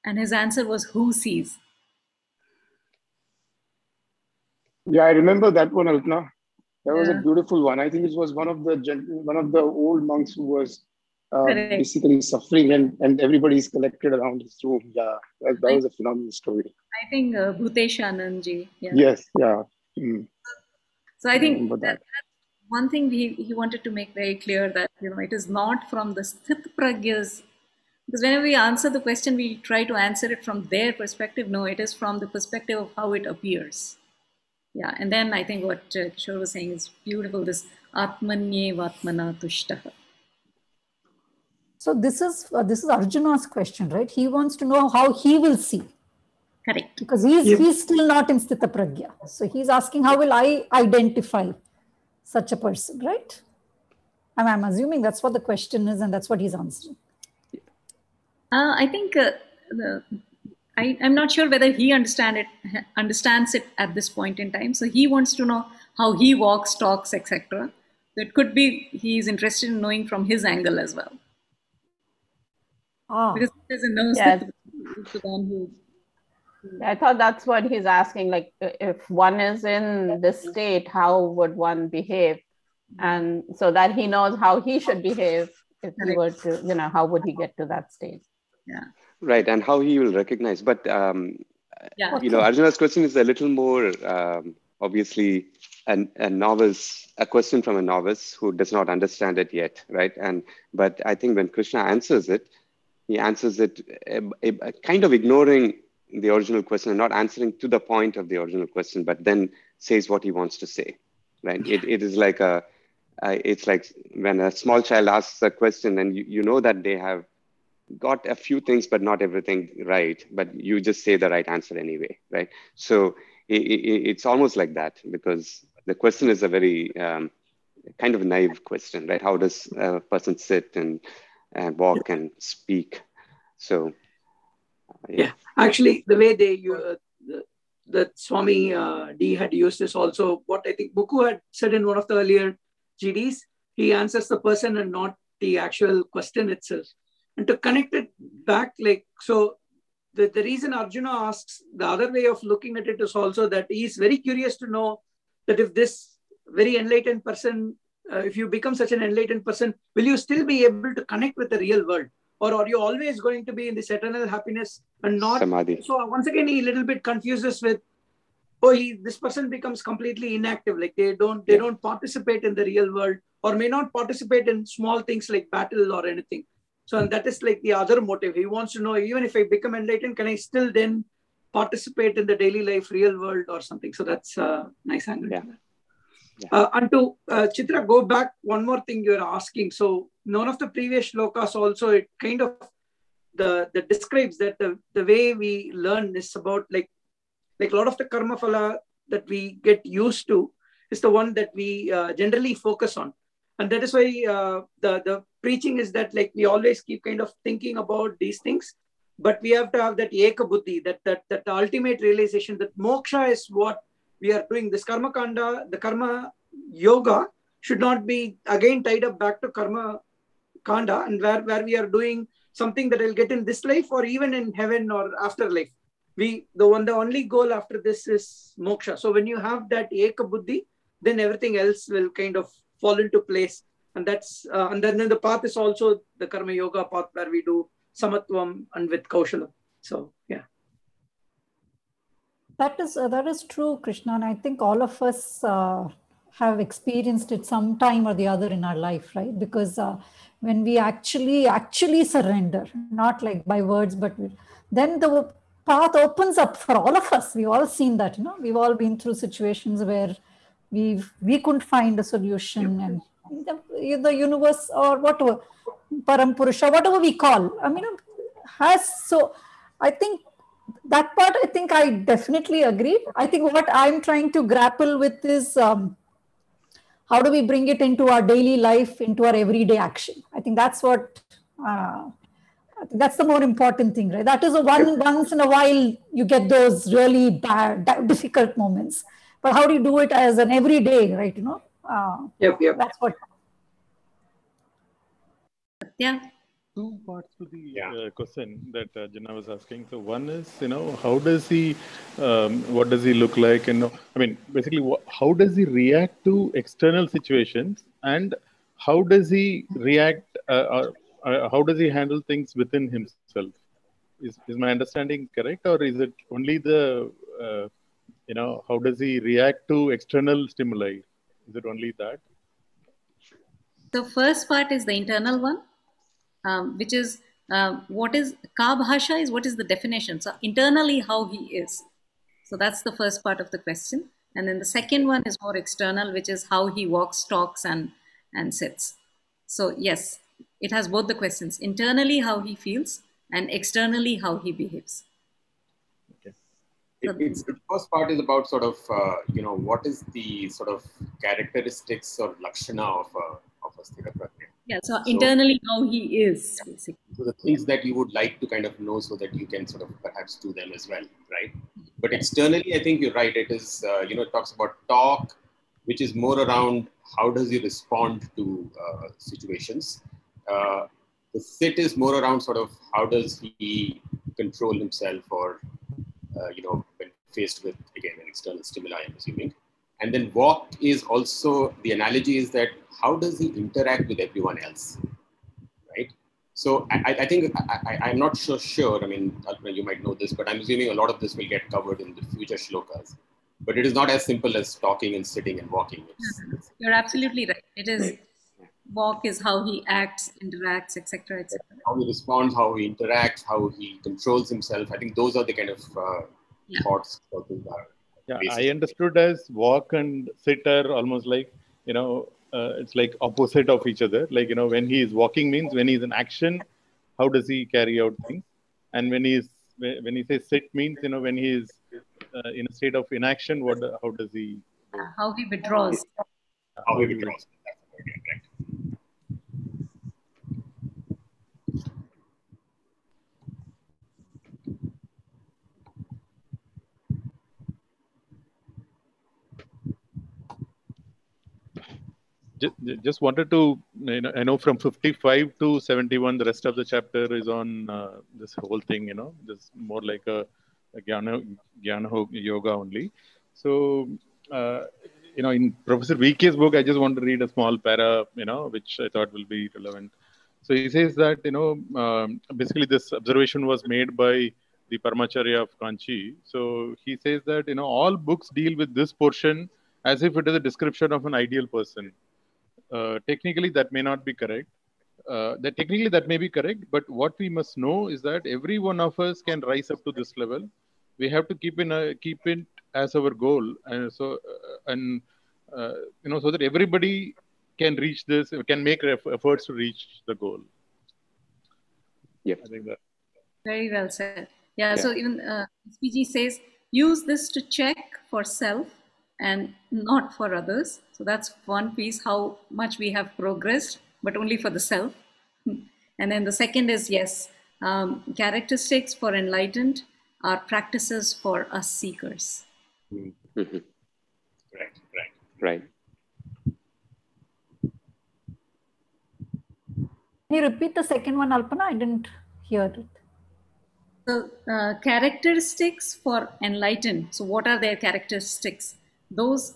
And his answer was, who sees? Yeah, I remember that one, Alpana. That was yeah. a beautiful one. I think it was one of the one of the old monks who was uh, basically suffering, and and everybody is collected around his room. Yeah, that, that was a phenomenal story. I think uh, Bhutesh Anandji. Yeah. Yes. Yeah. Mm. So I think I that, that. one thing he, he wanted to make very clear that you know it is not from the sthit pragyas because whenever we answer the question we try to answer it from their perspective no it is from the perspective of how it appears yeah, and then I think what uh, Kishore was saying is beautiful. This Atmanye Vatmana Tushtaha. So this is uh, this is Arjuna's question, right? He wants to know how he will see. Correct. Because he's yep. he's still not in Sthita Pragya. So he's asking how will I identify such a person, right? I'm, I'm assuming that's what the question is, and that's what he's answering. Uh, I think uh, the I, am not sure whether he understand it understands it at this point in time. So he wants to know how he walks, talks, etc. So it could be he is interested in knowing from his angle as well. Oh. Because there's a nose yeah. the one who I thought that's what he's asking. Like, if one is in this state, how would one behave? And so that he knows how he should behave if he were to, you know, how would he get to that state? Yeah. Right, and how he will recognize. But um, yeah. you know, Arjuna's question is a little more um, obviously an, a novice, a question from a novice who does not understand it yet, right? And but I think when Krishna answers it, he answers it a, a, a kind of ignoring the original question and not answering to the point of the original question, but then says what he wants to say, right? It, it is like a, it's like when a small child asks a question and you, you know that they have got a few things but not everything right but you just say the right answer anyway right so it, it, it's almost like that because the question is a very um, kind of naive question right how does a person sit and, and walk yeah. and speak so uh, yeah. yeah. actually the way they uh, the, the swami uh, d had used this also what i think buku had said in one of the earlier gds he answers the person and not the actual question itself and to connect it back, like, so the, the reason Arjuna asks, the other way of looking at it is also that he's very curious to know that if this very enlightened person, uh, if you become such an enlightened person, will you still be able to connect with the real world? Or are you always going to be in this eternal happiness and not? Samadhi. So once again, he a little bit confuses with, oh, he, this person becomes completely inactive. Like they don't, they yeah. don't participate in the real world or may not participate in small things like battle or anything. So and that is like the other motive. He wants to know even if I become enlightened, can I still then participate in the daily life, real world, or something? So that's a nice angle. Yeah. Uh, and to uh, Chitra, go back one more thing you're asking. So none of the previous shlokas also it kind of the the describes that the, the way we learn is about like like a lot of the karma phala that we get used to is the one that we uh, generally focus on and that is why uh, the the preaching is that like we always keep kind of thinking about these things but we have to have that eka buddhi that that that ultimate realization that moksha is what we are doing this karma kanda the karma yoga should not be again tied up back to karma kanda and where, where we are doing something that will get in this life or even in heaven or afterlife we the one the only goal after this is moksha so when you have that eka buddhi then everything else will kind of fall into place. And that's uh, and then, then the path is also the karma yoga path where we do samatvam and with kaushala. So yeah. That is uh, that is true, Krishna, and I think all of us uh, have experienced it some time or the other in our life, right? Because uh, when we actually actually surrender, not like by words, but then the path opens up for all of us. We've all seen that, you know. We've all been through situations where we we couldn't find a solution and the, the universe or whatever param purusha whatever we call i mean has so i think that part i think i definitely agree i think what i'm trying to grapple with is um, how do we bring it into our daily life into our everyday action i think that's what uh, that's the more important thing, right? That is a one once in a while you get those really bad, difficult moments. But how do you do it as an everyday, right? You know, uh, yep, yep. That's what. Yeah. Two parts to the Yeah. uh, question that uh, Jana was asking. So one is, you know, how does he, um, what does he look like, and I mean, basically, wh- how does he react to external situations, and how does he react, uh, or uh, how does he handle things within himself? Is is my understanding correct, or is it only the, uh, you know, how does he react to external stimuli? Is it only that? The first part is the internal one, um, which is uh, what is Kabhasha is what is the definition. So internally, how he is. So that's the first part of the question. And then the second one is more external, which is how he walks, talks, and and sits. So yes, it has both the questions: internally how he feels, and externally how he behaves. It, it's, the first part is about sort of uh, you know what is the sort of characteristics or lakshana of a of a sthira prajna. Yeah. So internally how he is basically. So the things that you would like to kind of know so that you can sort of perhaps do them as well, right? But externally, I think you're right. It is uh, you know it talks about talk, which is more around how does he respond to uh, situations. Uh, the sit is more around sort of how does he control himself or uh, you know when faced with again an external stimuli i'm assuming and then walk is also the analogy is that how does he interact with everyone else right so i, I think I, am not so sure i mean you might know this but i'm assuming a lot of this will get covered in the future shlokas but it is not as simple as talking and sitting and walking it's, it's, you're absolutely right it is walk is how he acts, interacts, etc., etc. How he responds, how he interacts, how he controls himself. I think those are the kind of uh, yeah. thoughts. Yeah, I understood as walk and sit are almost like you know uh, it's like opposite of each other. Like you know when he is walking means when he's in action, how does he carry out things, and when he's when he says sit means you know when he is uh, in a state of inaction, what how does he? How he withdraws. How he withdraws. Just, wanted to you know, i know from 55 to 71 the rest of the chapter is on uh, this whole thing you know this more like a, a jnana, jnana yoga only. So uh, you know in professor vk's book i just want to read a small para you know which i thought will be relevant. So he says that you know um, basically this observation was made by the paramacharya of kanchi. So he says that you know all books deal with this portion as if it is a description of an ideal person technically that may not be correct. Uh, that technically that may be correct, but what we must know is that every one of us can rise up to this level. We have to keep in a, keep it as our goal, and so uh, and you know so that everybody can reach this, can make efforts to reach the goal. Yeah, I think that. Very well said. Yeah. yeah. So even uh, SPG says use this to check for self and not for others. So that's one piece how much we have progressed, but only for the self. And then the second is yes, um, characteristics for enlightened are practices for us seekers. Mm-hmm. Right, right, right. Can you repeat the second one, Alpana? I didn't hear it. So, uh, characteristics for enlightened. So, what are their characteristics? Those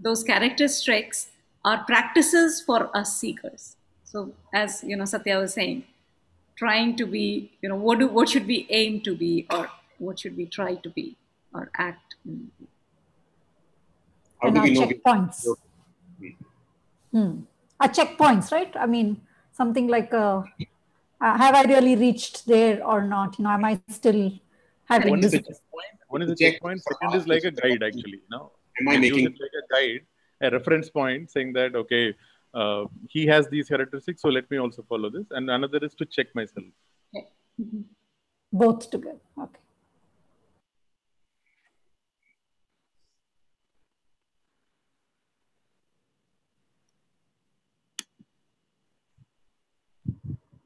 those characteristics are practices for us seekers. So as you know satya was saying trying to be you know what do what should we aim to be or what should we try to be or act How and do our we know checkpoints. hmm. our checkpoints right? I mean something like uh, uh, have i really reached there or not? You know am i still having One the this? checkpoint. One is a Check checkpoint. Second is like a guide, actually. You know, Am I making like a guide, a reference point, saying that okay, uh, he has these characteristics, so let me also follow this. And another is to check myself. Okay, both together okay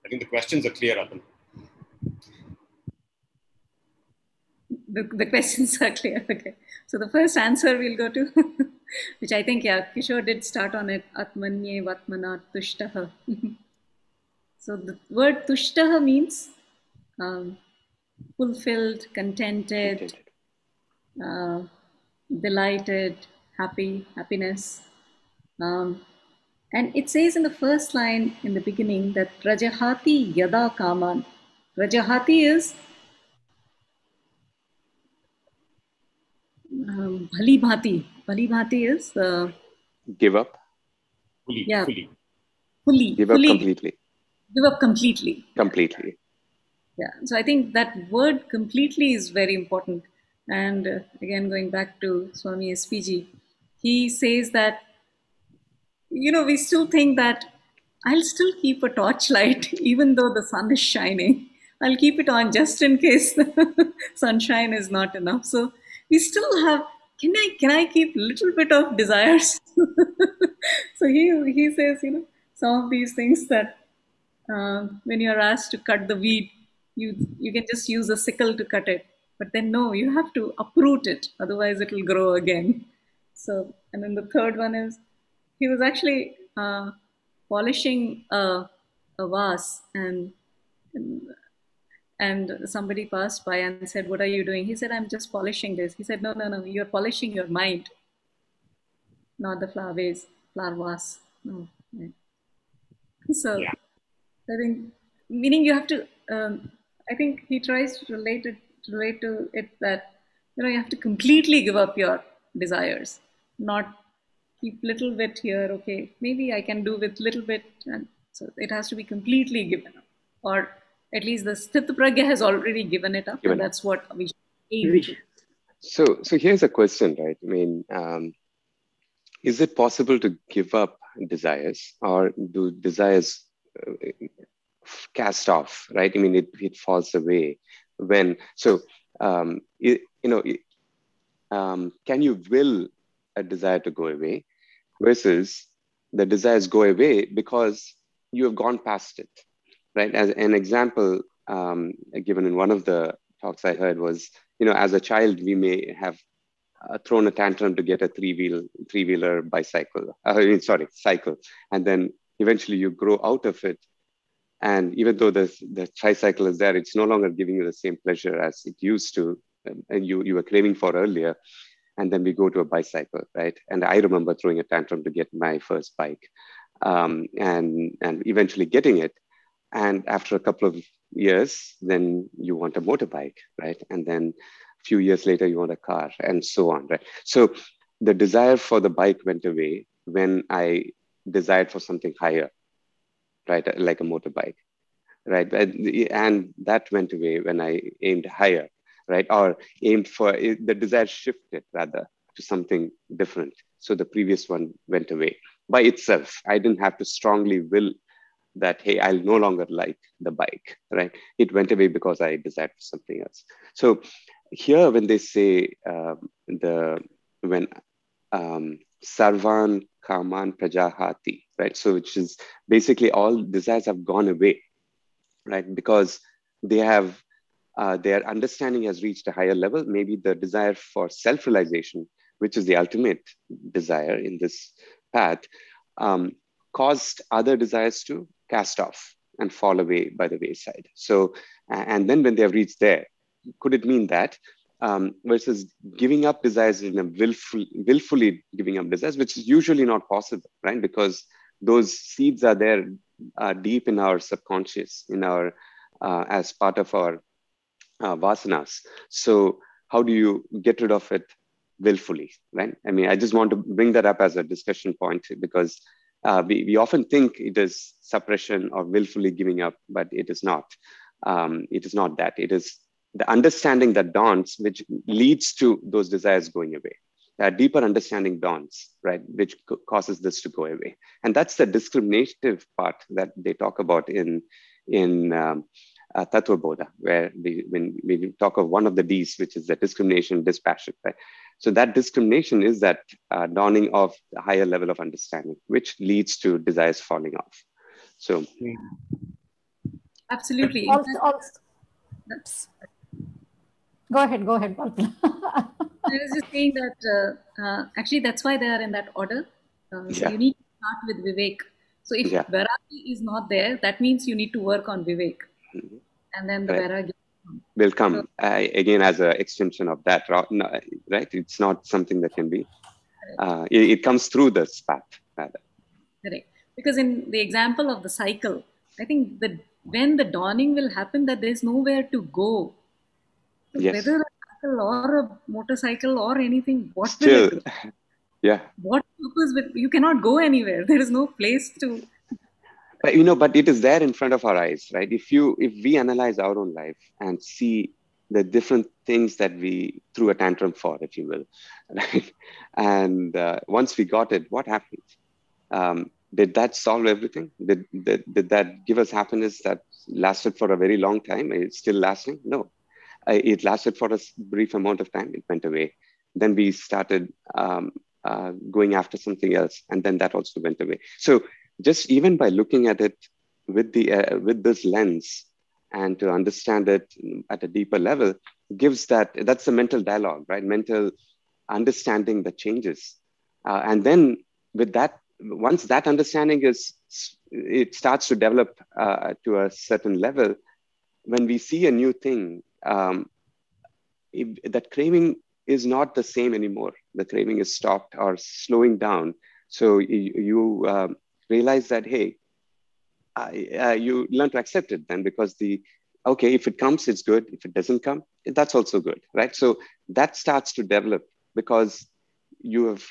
I think the questions are clear, Arpan. The, the questions are clear. Okay. So the first answer we'll go to, which I think, yeah, Kishore did start on it, Atmanye Vatmana Tushtaha. so the word Tushtaha means um, fulfilled, contented, uh, delighted, happy, happiness. Um, and it says in the first line in the beginning that Rajahati Yada Kaman. Rajahati is um, Bhali Bhati. Bhali Bhati is uh, give up. Fully, Yeah. fully. fully. Give up fully, completely. Give up completely. Completely. Yeah. So I think that word completely is very important. And uh, again, going back to Swami SPG, he says that, you know, we still think that I'll still keep a torchlight even though the sun is shining. I'll keep it on just in case the sunshine is not enough. So we still have, can I, can I keep little bit of desires? so he, he says, you know, some of these things that uh, when you're asked to cut the weed, you you can just use a sickle to cut it. But then no, you have to uproot it, otherwise it will grow again. So and then the third one is he was actually uh, polishing a, a vase and, and and somebody passed by and said, "What are you doing?" He said, "I'm just polishing this." He said, "No, no, no, you're polishing your mind, not the flower vase, flower vase." No. So Yeah. I think meaning you have to. Um, I think he tries to relate it relate to it that you know you have to completely give up your desires, not keep little bit here. Okay, maybe I can do with little bit, and so it has to be completely given up, or at least the sthit pragya has already given it up, Given and that's what we should aim. So, so here's a question, right? I mean, um, is it possible to give up desires, or do desires uh, cast off? Right? I mean, it it falls away when. So, um, it, you know, it, um, can you will a desire to go away, versus the desires go away because you have gone past it, right? As an example um, given in one of the talks I heard was, you know, as a child, we may have uh, thrown a tantrum to get a three wheel three wheeler bicycle. Uh, I mean, sorry, cycle, and then eventually you grow out of it. And even though the the tricycle is there, it's no longer giving you the same pleasure as it used to, and you you were craving for earlier. And then we go to a bicycle, right? And I remember throwing a tantrum to get my first bike, um, and and eventually getting it. And after a couple of years, then you want a motorbike, right? And then a few years later, you want a car, and so on, right? So the desire for the bike went away when I desired for something higher, right? Like a motorbike, right? And, that went away when I aimed higher, right? Or aimed for the desire shifted rather to something different. So the previous one went away by itself. I didn't have to strongly will that hey i'll no longer like the bike right? It went away because i desired something else. So here when they say um, the when um, sarvan kaman prajahati right? So which is basically all desires have gone away right? Because they have uh, their understanding has reached a higher level. Maybe the desire for self-realization which is the ultimate desire in this path um, caused other desires to cast off and fall away by the wayside. So, and then when they have reached there, could it mean that um, versus giving up desires in a willful, willfully giving up desires, which is usually not possible, right? Because those seeds are there uh, deep in our subconscious, in our uh, as part of our uh, vasanas. So, how do you get rid of it willfully, right? I mean, I just want to bring that up as a discussion point because uh, we, we often think it is suppression or willfully giving up, but it is not. Um, it is not that. It is the understanding that dawns, which leads to those desires going away. A deeper understanding dawns, right, which causes this to go away. And that's the discriminative part that they talk about in, in um, uh, Tattva Bodha, where we, when we talk of one of the Ds, which is the discrimination, dispassion, right? So that discrimination is that uh, dawning of the higher level of understanding, which leads to desires falling off. So, Absolutely. Also, also, oops. Go ahead, go ahead, Palpana. I was just saying that uh, uh, actually that's why they are in that order. Uh, Yeah. you need to start with Vivek. So if Yeah. Vairagi is not there, that means you need to work on Vivek. Mhm. And then the Right. Vairagi. Will come uh, again as an extension of that, right? It's not something that can be. Uh, it, it comes through this path rather. Correct. Because in the example of the cycle, I think that when the dawning will happen, that there's nowhere to go. So Yes. Whether a cycle or a motorcycle or anything, what Still, will it? yeah. What purpose will you cannot go anywhere? There is no place to. But you know, but it is there in front of our eyes, right? If you if we analyze our own life and see the different things that we threw a tantrum for, if you will, right? And uh, once we got it, what happened? Um, did that solve everything? Did, did did that give us happiness that lasted for a very long time? It's still lasting? No, Uh, it lasted for a brief amount of time. It went away. Then we started um, uh, going after something else, and then that also went away. So just even by looking at it with the uh, with this lens and to understand it at a deeper level gives that that's the mental dialogue right? Mental understanding that changes. Uh, and then with that once that understanding is it starts to develop uh, to a certain level when we see a new thing um, that craving is not the same anymore. The craving is stopped or slowing down. So you, you um, realize that hey I, uh, you learn to accept it then because the okay if it comes it's good. If it doesn't come that's also good right? So that starts to develop because you have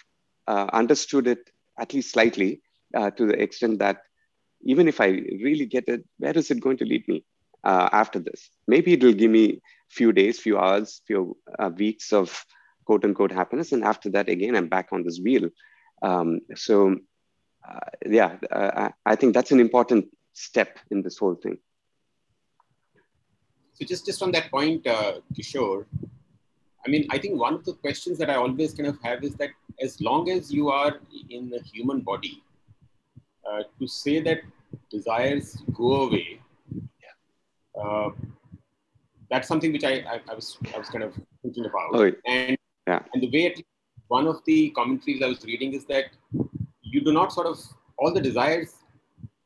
uh, understood it at least slightly uh, to the extent that even if i really get it where is it going to lead me uh, after this? Maybe it will give me few days few hours few uh, weeks of quote unquote happiness. And after that again i'm back on this wheel. Um, so yeah, uh, I think that's an important step in this whole thing. So just just on that point, uh, Kishore, I mean, I think one of the questions that I always kind of have is that as long as you are in the human body, uh, to say that desires go away, yeah. uh, that's something which I, I, I was I was kind of thinking about. Oh, and yeah. and the way one of the commentaries I was reading is that you do not sort of all the desires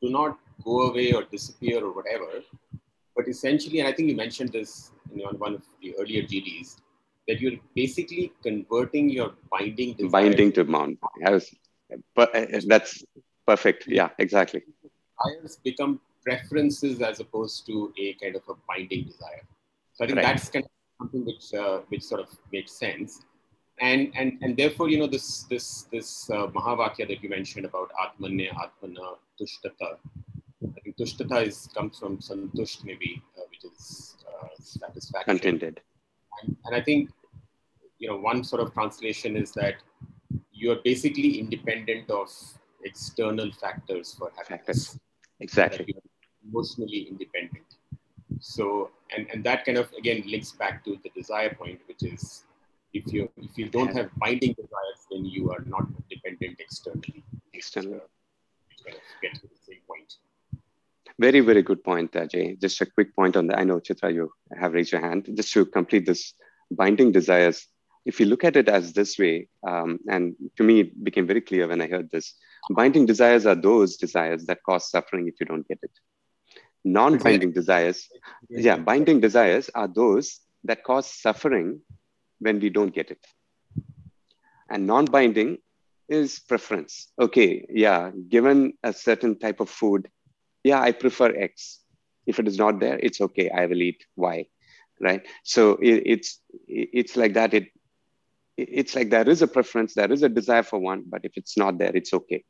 do not go away or disappear or whatever, but essentially, and I think you mentioned this in one of the earlier GDs, that you're basically converting your binding desires. Binding to mount. Was, uh, that's perfect. Yeah, exactly. Desires become preferences as opposed to a kind of a binding desire. So I think Right. that's kind of something which uh, which sort of makes sense. And, and and therefore, you know, this this this uh, Mahavakya that you mentioned about Atmanya, Atmana, Tushtata. I think Tushtata is comes from Santusht maybe, uh, which is uh, satisfaction. Contented. And, and I think, you know, one sort of translation is that you're basically independent of external factors for happiness. Factors. Exactly. Emotionally independent. So, and, and that kind of again links back to the desire point, which is if you if you don't have binding desires, then you are not dependent externally. External. Which get to the same point. Very, very good point, uh, Jay. Just a quick point on that. I know, Chitra, you have raised your hand. Just to complete this binding desires, if you look at it as this way, um, and to me, it became very clear when I heard this binding desires are those desires that cause suffering if you don't get it. Non binding desires, yeah, binding desires are those that cause suffering when we don't get it. And non binding is preference. Okay, yeah, given a certain type of food, yeah, I prefer X. If it is not there, it's okay. I will eat Y, right? So it, it's it's like that. It it's like there is a preference, there is a desire for one, but if it's not there, it's okay.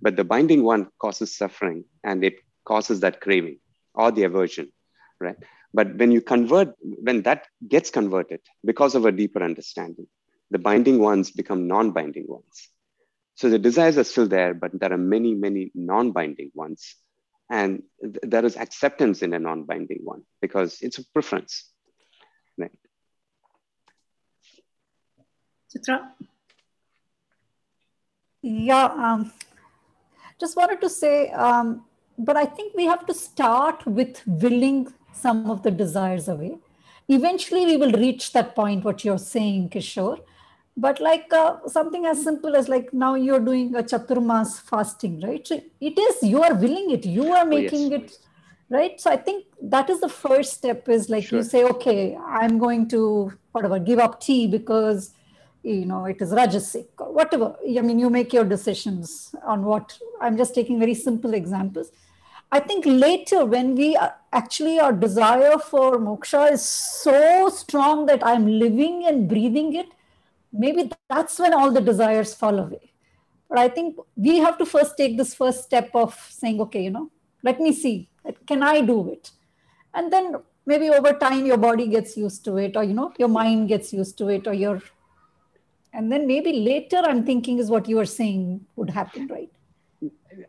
But the binding one causes suffering, and it causes that craving or the aversion, right? But when you convert, when that gets converted because of a deeper understanding, the binding ones become non-binding ones. So the desires are still there, but there are many, many non-binding ones and th- there is acceptance in a non-binding one because it's a preference right Chitra? Yeah, um, just wanted to say, um, but I think we have to start with willing some of the desires away. Eventually, we will reach that point, what you're saying, Kishore. But like uh, something as simple as like now you're doing a chaturmas fasting, right? So it is, you are willing it, you are making oh, yes. it, right? So I think that is the first step is like sure. you say, okay, I'm going to, whatever, give up tea because you know it is rajasic or whatever i mean you make your decisions on what i'm just taking very simple examples I think later, when we actually our desire for moksha is so strong that I'm living and breathing it, maybe that's when all the desires fall away. But I think we have to first take this first step of saying, okay, you know, let me see, can I do it? And then maybe over time your body gets used to it, or you know, your mind gets used to it, or your and then maybe later I'm thinking is what you are saying would happen, right?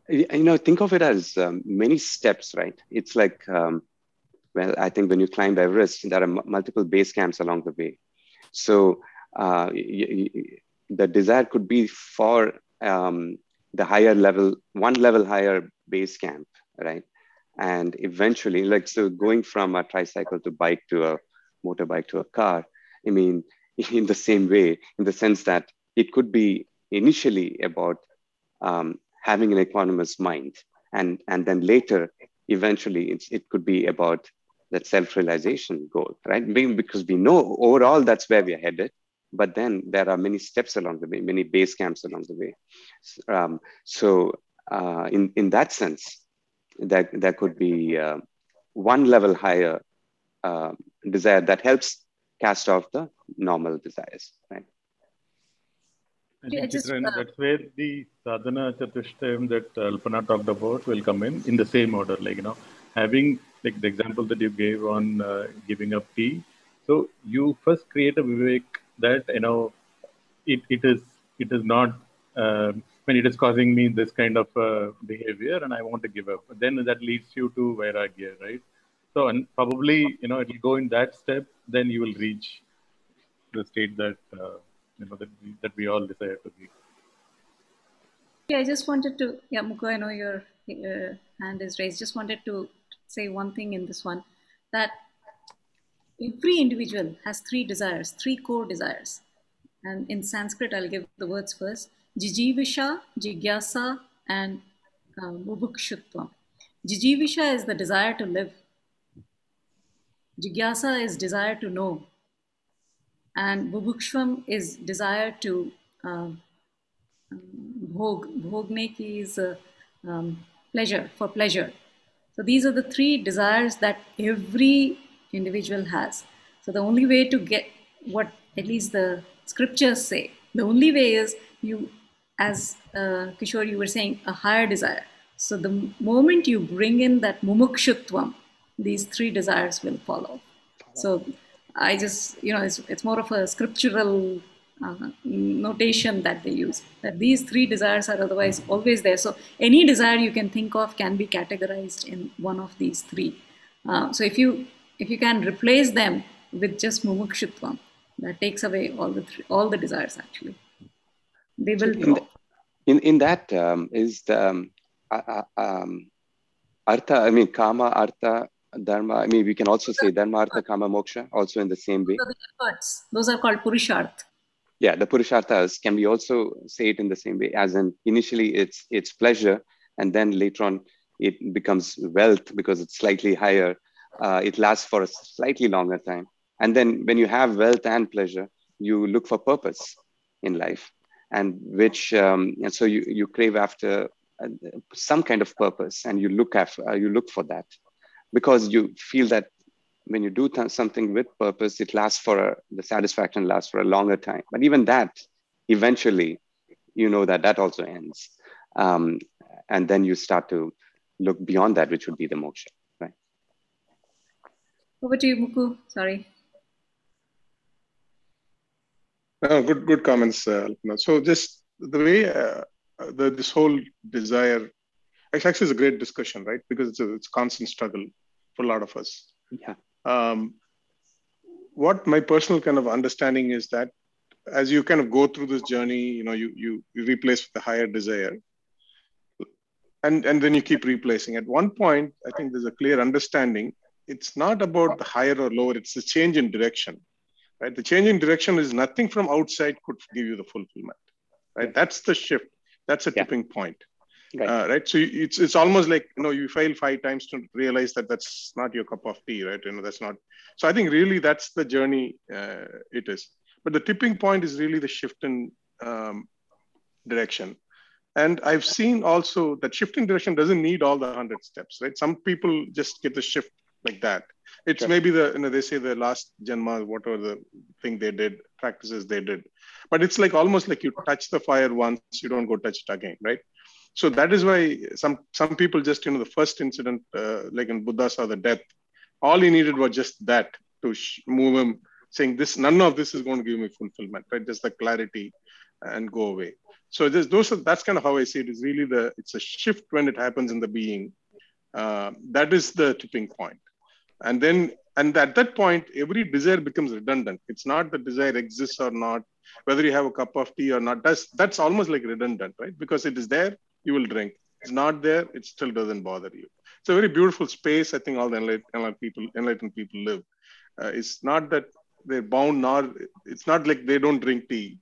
You know think of it as um, many steps right? It's like um, well i think when you climb everest there are m- multiple base camps along the way. So uh, y- y- the desire could be for um, the higher level one level higher base camp right? And eventually like so going from a tricycle to bike to a motorbike to a car i mean in the same way in the sense that it could be initially about um, having an equanimous mind. And, and then later, eventually, it could be about that self-realization goal, right? Because we know overall that's where we're headed, but then there are many steps along the way, many base camps along the way. Um, so uh, in, in that sense, that there, there could be uh, one level higher uh, desire that helps cast off the normal desires, right? Just, uh, that's where the sadhana chatushtayam that Alpana talked about will come in in the same order. Like you know, having like the example that you gave on uh, giving up tea. So you first create a vivek that you know it, it is it is not uh, when it is causing me this kind of uh, behavior and I want to give up. Then that leads you to vairagya, right? So and probably you know it will go in that step. Then you will reach the state that uh, you know that we, that we all desire to be. Yeah, I just wanted to, yeah, Muku, I know your uh, hand is raised. Just wanted to say one thing in this one that every individual has three desires, three core desires. And in Sanskrit, I'll give the words first Jijivisha, Jigyasa, and uh. Jijivisha is the desire to live. Jigyasa is desire to know and bubukshvam is desire to uh, bhog. Bhogne ki is uh, um, pleasure, for pleasure. So these are the three desires that every individual has. So the only way to get what at least the scriptures say, the only way is you, as uh, Kishore, you were saying, a higher desire. So the moment you bring in that mumukshutvam, these three desires will follow. So I just, you know, it's, it's more of a scriptural uh, notation that they use. That these three desires are otherwise always there. So any desire you can think of can be categorized in one of these three. Uh, so if you if you can replace them with just mumukshutvam, that takes away all the three, all the desires actually. They will. In, the, in, in that um, is the um, uh, um, artha. I mean, kama, artha, dharma i mean we can also say dharma artha kama moksha also in the same way. Efforts. Those are called purusharth. Yeah the purusharthas can we also say it in the same way as in initially it's it's pleasure and then later on it becomes wealth because it's slightly higher uh, it lasts for a slightly longer time. And then when you have wealth and pleasure you look for purpose in life and which um, and so you, you crave after uh, some kind of purpose and you look after uh, you look for that because you feel that when you do th- something with purpose, it lasts for a, the satisfaction lasts for a longer time. But even that, eventually, you know that that also ends, um, and then you start to look beyond that, which would be the moksha, right? Over to you, Muku. Sorry. Oh, good, good comments. Uh, so just the way uh, the, this whole desire, actually, is a great discussion, right? Because it's a, it's a constant struggle for a lot of us. Yeah. Um, what my personal kind of understanding is that as you kind of go through this journey, you know, you you, you replace with a higher desire. and and then you keep replacing. At one point, I think there's a clear understanding. It's not about the higher or lower; it's the change in direction. Right? The change in direction is nothing from outside could give you the fulfillment. Right? That's the shift. That's a yeah. tipping point. Right. Uh, right. So it's it's almost like you know you fail five times to realize that that's not your cup of tea, right? You know that's not. So I think really that's the journey uh, it is. But the tipping point is really the shift in um, direction. And I've seen also that shifting direction doesn't need all the 100 steps, right? Some people just get the shift like that. It's sure. maybe the, you know, they say the last Janma, whatever the thing they did, practices they did. But it's like almost like you touch the fire once, you don't go touch it again, right? So that is why some some people just, you know, the first incident, uh, like in Buddha saw the death, all he needed was just that to sh- move him, saying this, none of this is going to give me fulfillment, right? Just the clarity and go away. So there's those are, that's kind of how I see it. Is really the it's a shift when it happens in the being. Uh, that is the tipping point, and then and at that point every desire becomes redundant. It's not the desire exists or not, whether you have a cup of tea or not. That's that's almost like redundant, right? Because it is there, you will drink. It's not there, it still doesn't bother you. It's a very beautiful space. I think all the enlightened people enlightened people live. Uh, it's not that they're bound, nor it's not like they don't drink tea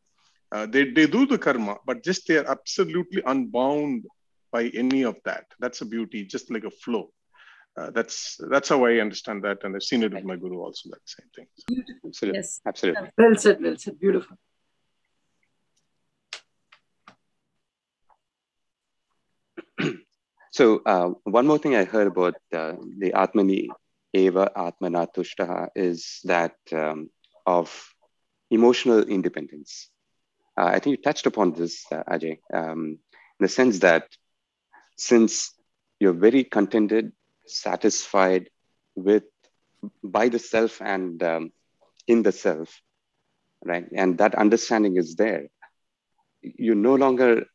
uh, they, they do the karma, but just they are absolutely unbound by any of that. That's a beauty, just like a flow. Uh, that's that's how I understand that, and I've seen it with my guru also. That same thing. Beautiful. Absolutely. Yes. Absolutely. Well said. Well said. Beautiful. So uh, one more thing I heard about uh, the Atmani Eva Atmana Tushtaha is that um, of emotional independence. Uh, I think you touched upon this, uh, Ajay, um, in the sense that since you're very contented, satisfied with by the self and um, in the self, right? And that understanding is there. You no longer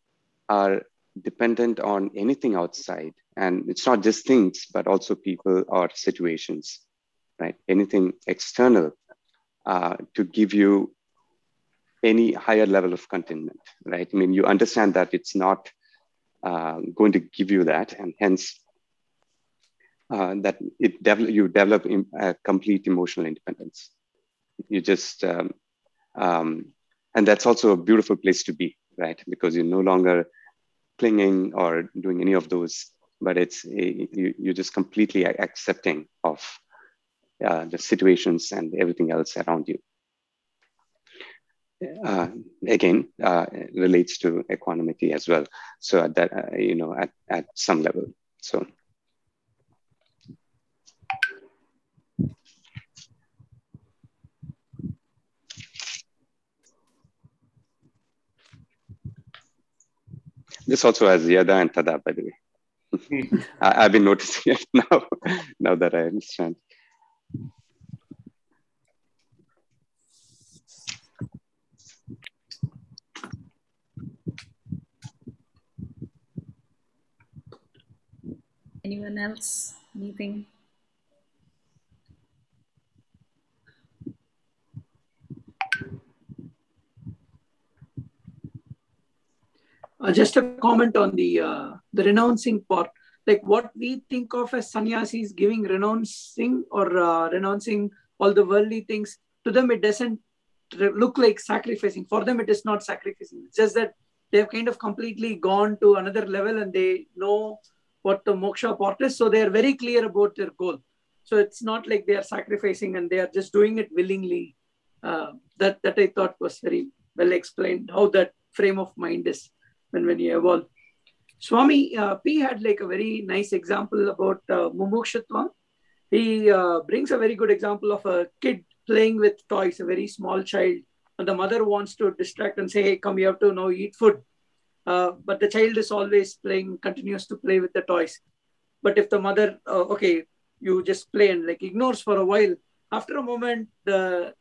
are dependent on anything outside. And it's not just things, but also people or situations, right? Anything external uh, to give you any higher level of contentment, right? I mean, you understand that it's not uh, going to give you that, and hence uh, that it you develop a complete emotional independence. You just um, um, and that's also a beautiful place to be, right? Because you're no longer clinging or doing any of those, but it's a, you, you're just completely accepting of uh, the situations and everything else around you uh, again uh, relates to equanimity as well. So at that, uh, you know, at, at some level. So. This also has yada and tada, by the way. Hmm. I, have been noticing it now, now that I understand. Anyone else? Anything? Uh, just a comment on the uh, the renouncing part. Like what we think of as sannyasis giving renouncing or uh, renouncing all the worldly things, to them it doesn't look like sacrificing. For them, it is not sacrificing. It's just that they've kind of completely gone to another level and they know what the moksha part is. So they are very clear about their goal. So it's not like they are sacrificing and they are just doing it willingly. Uh, that that I thought was very well explained how that frame of mind is when when you evolve. Swami uh, P had like a very nice example about uh. He uh, brings a very good example of a kid playing with toys, a very small child, and the mother wants to distract and say, "Hey, come, you have to now eat food." Uh, but the child is always playing, continues to play with the toys. But if the mother, uh, okay, you just play and like ignores for a while, after a moment, the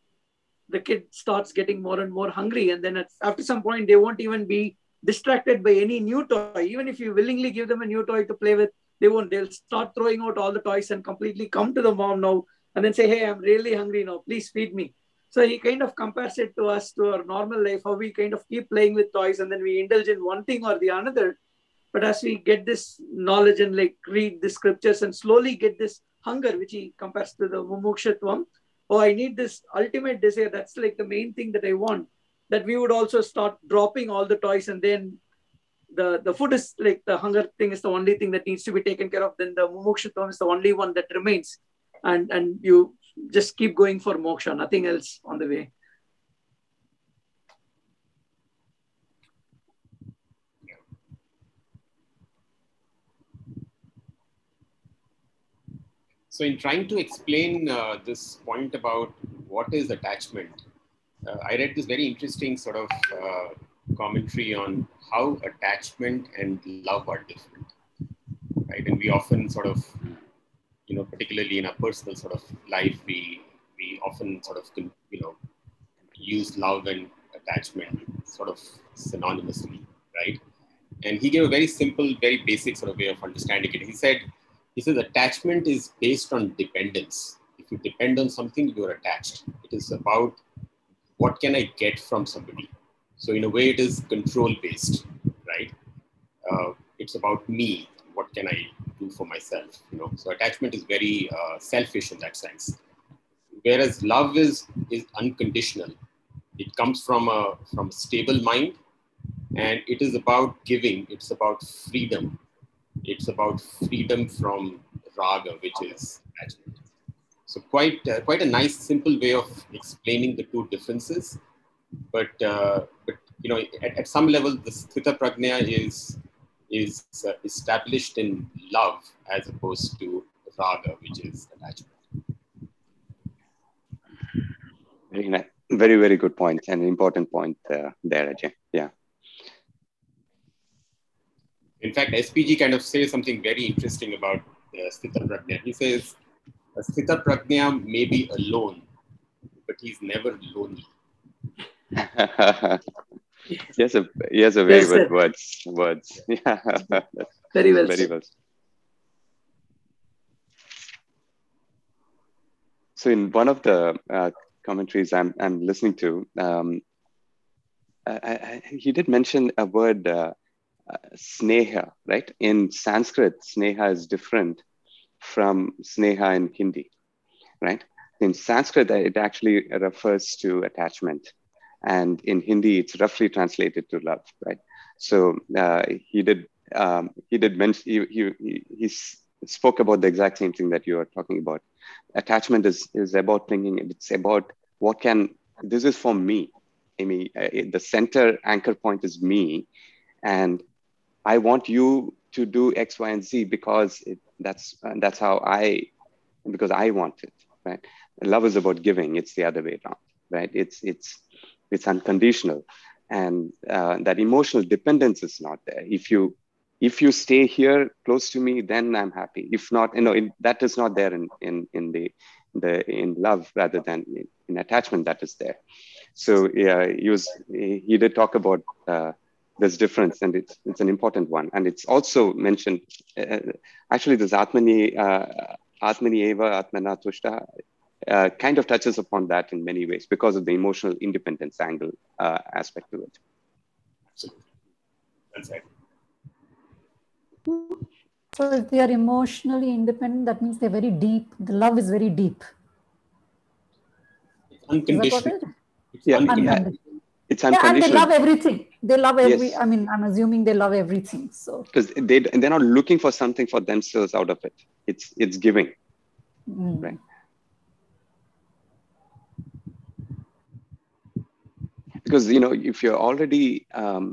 the kid starts getting more and more hungry, and then at, after some point, they won't even be distracted by any new toy. Even if you willingly give them a new toy to play with, they won't. They'll start throwing out all the toys and completely come to the mom now and then say, "Hey, I'm really hungry now. Please feed me." So he kind of compares it to us to our normal life, how we kind of keep playing with toys and then we indulge in one thing or the another. But as we get this knowledge and like read the scriptures and slowly get this hunger, which he compares to the mumukshutvam, oh, I need this ultimate desire. That's like the main thing that I want. That we would also start dropping all the toys and then the, the food is like the hunger thing is the only thing that needs to be taken care of. Then the mumukshutvam is the only one that remains. And, and you just keep going for moksha, nothing else on the way. So, in trying to explain uh, this point about what is attachment, I read this very interesting sort of uh, commentary on how attachment and love are different, right? And we often sort of, you know, particularly in our personal sort of life, we we often sort of, you know, use love and attachment sort of synonymously, right? And he gave a very simple, very basic sort of way of understanding it. He said he says attachment is based on dependence. If you depend on something, you're attached. It is about what can I get from somebody. So in a way, it is control based, right? Uh, it's about me. What can I do for myself? You know. So attachment is very uh, selfish in that sense. Whereas love is is unconditional. It comes from a from a stable mind, and it is about giving. It's about freedom it's about freedom from raga, which is attachment. So quite uh, quite a nice, simple way of explaining the two differences. But uh, but you know, at, at, some level, the sthita prajna is is uh, established in love as opposed to raga, which is attachment. Very nice. Very, very good point and an important point uh, there, Ajay. Yeah. In fact, SPG kind of says something very interesting about uh, Sthita Prajna. He says, Sthita Prajna may be alone, but he's never lonely. yes, a, yes, a very yes, good words. Words. Yeah. very well. Very well. So, in one of the uh, commentaries I'm, I'm listening to, um, I, I, he did mention a word uh, uh, sneha, right? In Sanskrit, sneha is different from sneha in Hindi, right? In Sanskrit, it actually refers to attachment. And in Hindi, it's roughly translated to love, right? So uh, he did um, he did mention he, he, he spoke about the exact same thing that you are talking about. Attachment is is about thinking. It's about what can this is for me. I mean, uh, the center anchor point is me, and I want you to do X, Y, and Z because it, that's that's how I because I want it, right? Love is about giving. It's the other way around, right? It's it's it's unconditional, and uh, that emotional dependence is not there. If you if you stay here close to me, then I'm happy. If not, you know, it, that is not there in in in the the in love rather than in, in attachment that is there. So yeah, he was he did talk about. Uh, this difference and it's, it's an important one. And it's also mentioned uh, actually this atmani uh, atmani eva atmana tushta uh, kind of touches upon that in many ways because of the emotional independence angle uh, aspect to it. Absolutely. That's it. so if they are emotionally independent that means they're very deep. The love is very deep. It's unconditional. Yeah, yeah, it's unconditional yeah, and they love everything. They love every yes. i mean i'm assuming they love everything so. Because they they're not looking for something for themselves out of it. It's it's giving. Mm. right. Because you know if you're already um,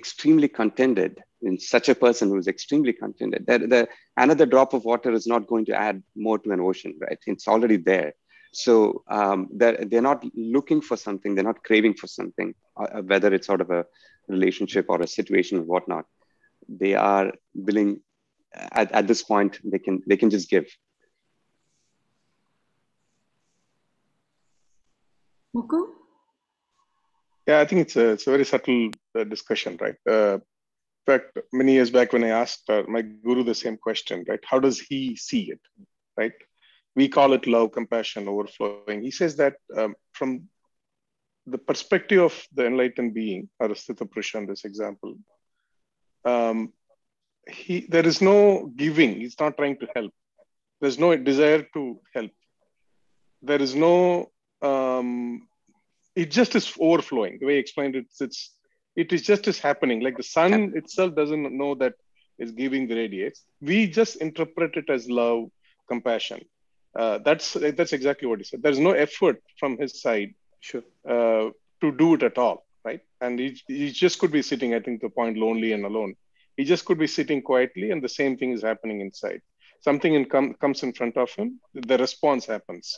extremely contented in such a person who is extremely contented that the another drop of water is not going to add more to an ocean right? It's already there so um, they're, they're not looking for something, they're not craving for something, uh, uh, whether it's sort of a relationship or a situation or whatnot. They are willing at, at this point, they can, they can just give. Mukul? Yeah, I think it's a, it's a very subtle uh, discussion, right? Uh, in fact, many years back when I asked uh, my guru the same question, right? How does he see it, right? We call it love, compassion, overflowing. He says that um, from the perspective of the enlightened being, or Sthita Purusha in this example, um, he there is no giving. He's not trying to help. There's no desire to help. There is no. Um, it just is overflowing. The way I explained it, it's it is just is happening. Like the sun itself doesn't know that it's giving the radiates. We just interpret it as love, compassion. Uh, that's that's exactly what he said. There's no effort from his side Sure. uh, to do it at all, right? And he, he just could be sitting, I think, the point lonely and alone. He just could be sitting quietly, and the same thing is happening inside. Something in com- comes in front of him, the response happens.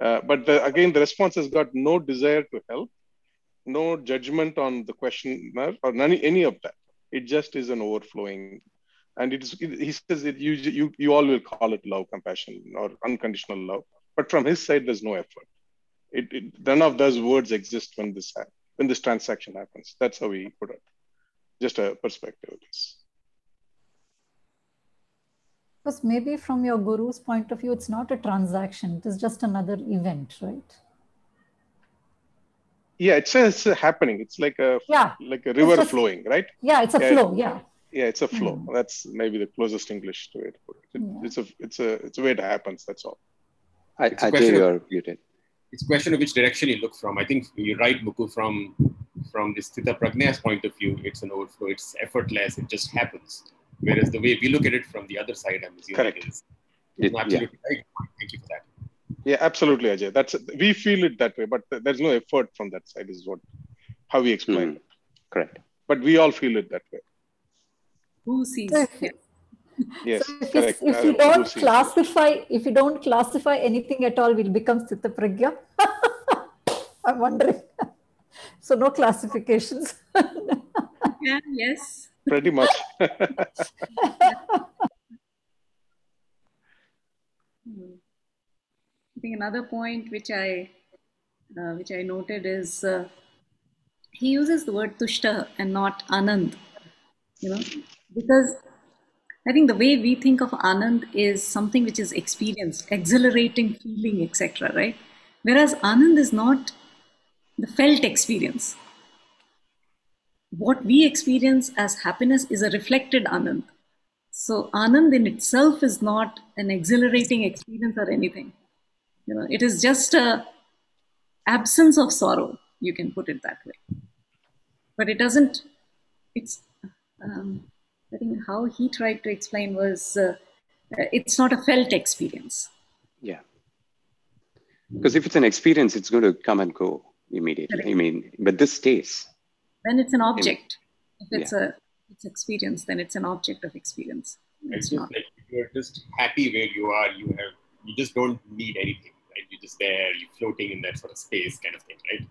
Uh, but the, again, the response has got no desire to help, no judgment on the questioner or none, any of that. It just is an overflowing. And it is, he says that you, you, you all will call it love, compassion, or unconditional love. But from his side, there's no effort. It, it, none of those words exist when this when this transaction happens. That's how we put it. Just a perspective of this. Because maybe from your guru's point of view, it's not a transaction, it is just another event, right? Yeah, it's, a, it's a happening. It's like a Yeah. like a river just- flowing, right? Yeah, it's a Yeah, flow. Yeah. Yeah, it's a flow. That's maybe the closest English to it. It- It's a it's a it's a way it happens. That's all. I, It's a Ajay, you're muted. it's a question of which direction you look from. I think you're right, Muku, from from this Sthita Pragna's point of view, it's an overflow, it's effortless, it just happens. Whereas the way we look at it from the other side, I'm assuming Correct. it is. It- No, absolutely right. Thank you for that. Yeah, absolutely, Ajay. That's we feel it that way, but there's no effort from that side. Is what how we explain Hmm. it. Correct. But we all feel it that way. Who sees? So if, Yes, so if, you, if you don't classify, if you don't classify anything at all, we'll become Sthita Pragya. I'm wondering. so no classifications. Yeah, yes. Pretty much. I think another point which I uh, which I noted is uh, he uses the word tushta and not anand. You know, because I think the way we think of anand is something which is experienced, exhilarating feeling, etc. Right? Whereas anand is not the felt experience. What we experience as happiness is a reflected anand. So Anand in itself is not an exhilarating experience or anything. You know, it is just a absence of sorrow. You can put it that way. But it doesn't. It's. Um, I think how he tried to explain was uh, it's not a felt experience. Yeah. Because if it's an experience, it's going to come and go immediately. I mean, but this stays. Then it's an object. If it's a it's experience, then it's an object of experience. It's It's just not. like you're just happy where you are, you have you just don't need anything, right? You're just there, you're floating in that sort of space kind of thing, right?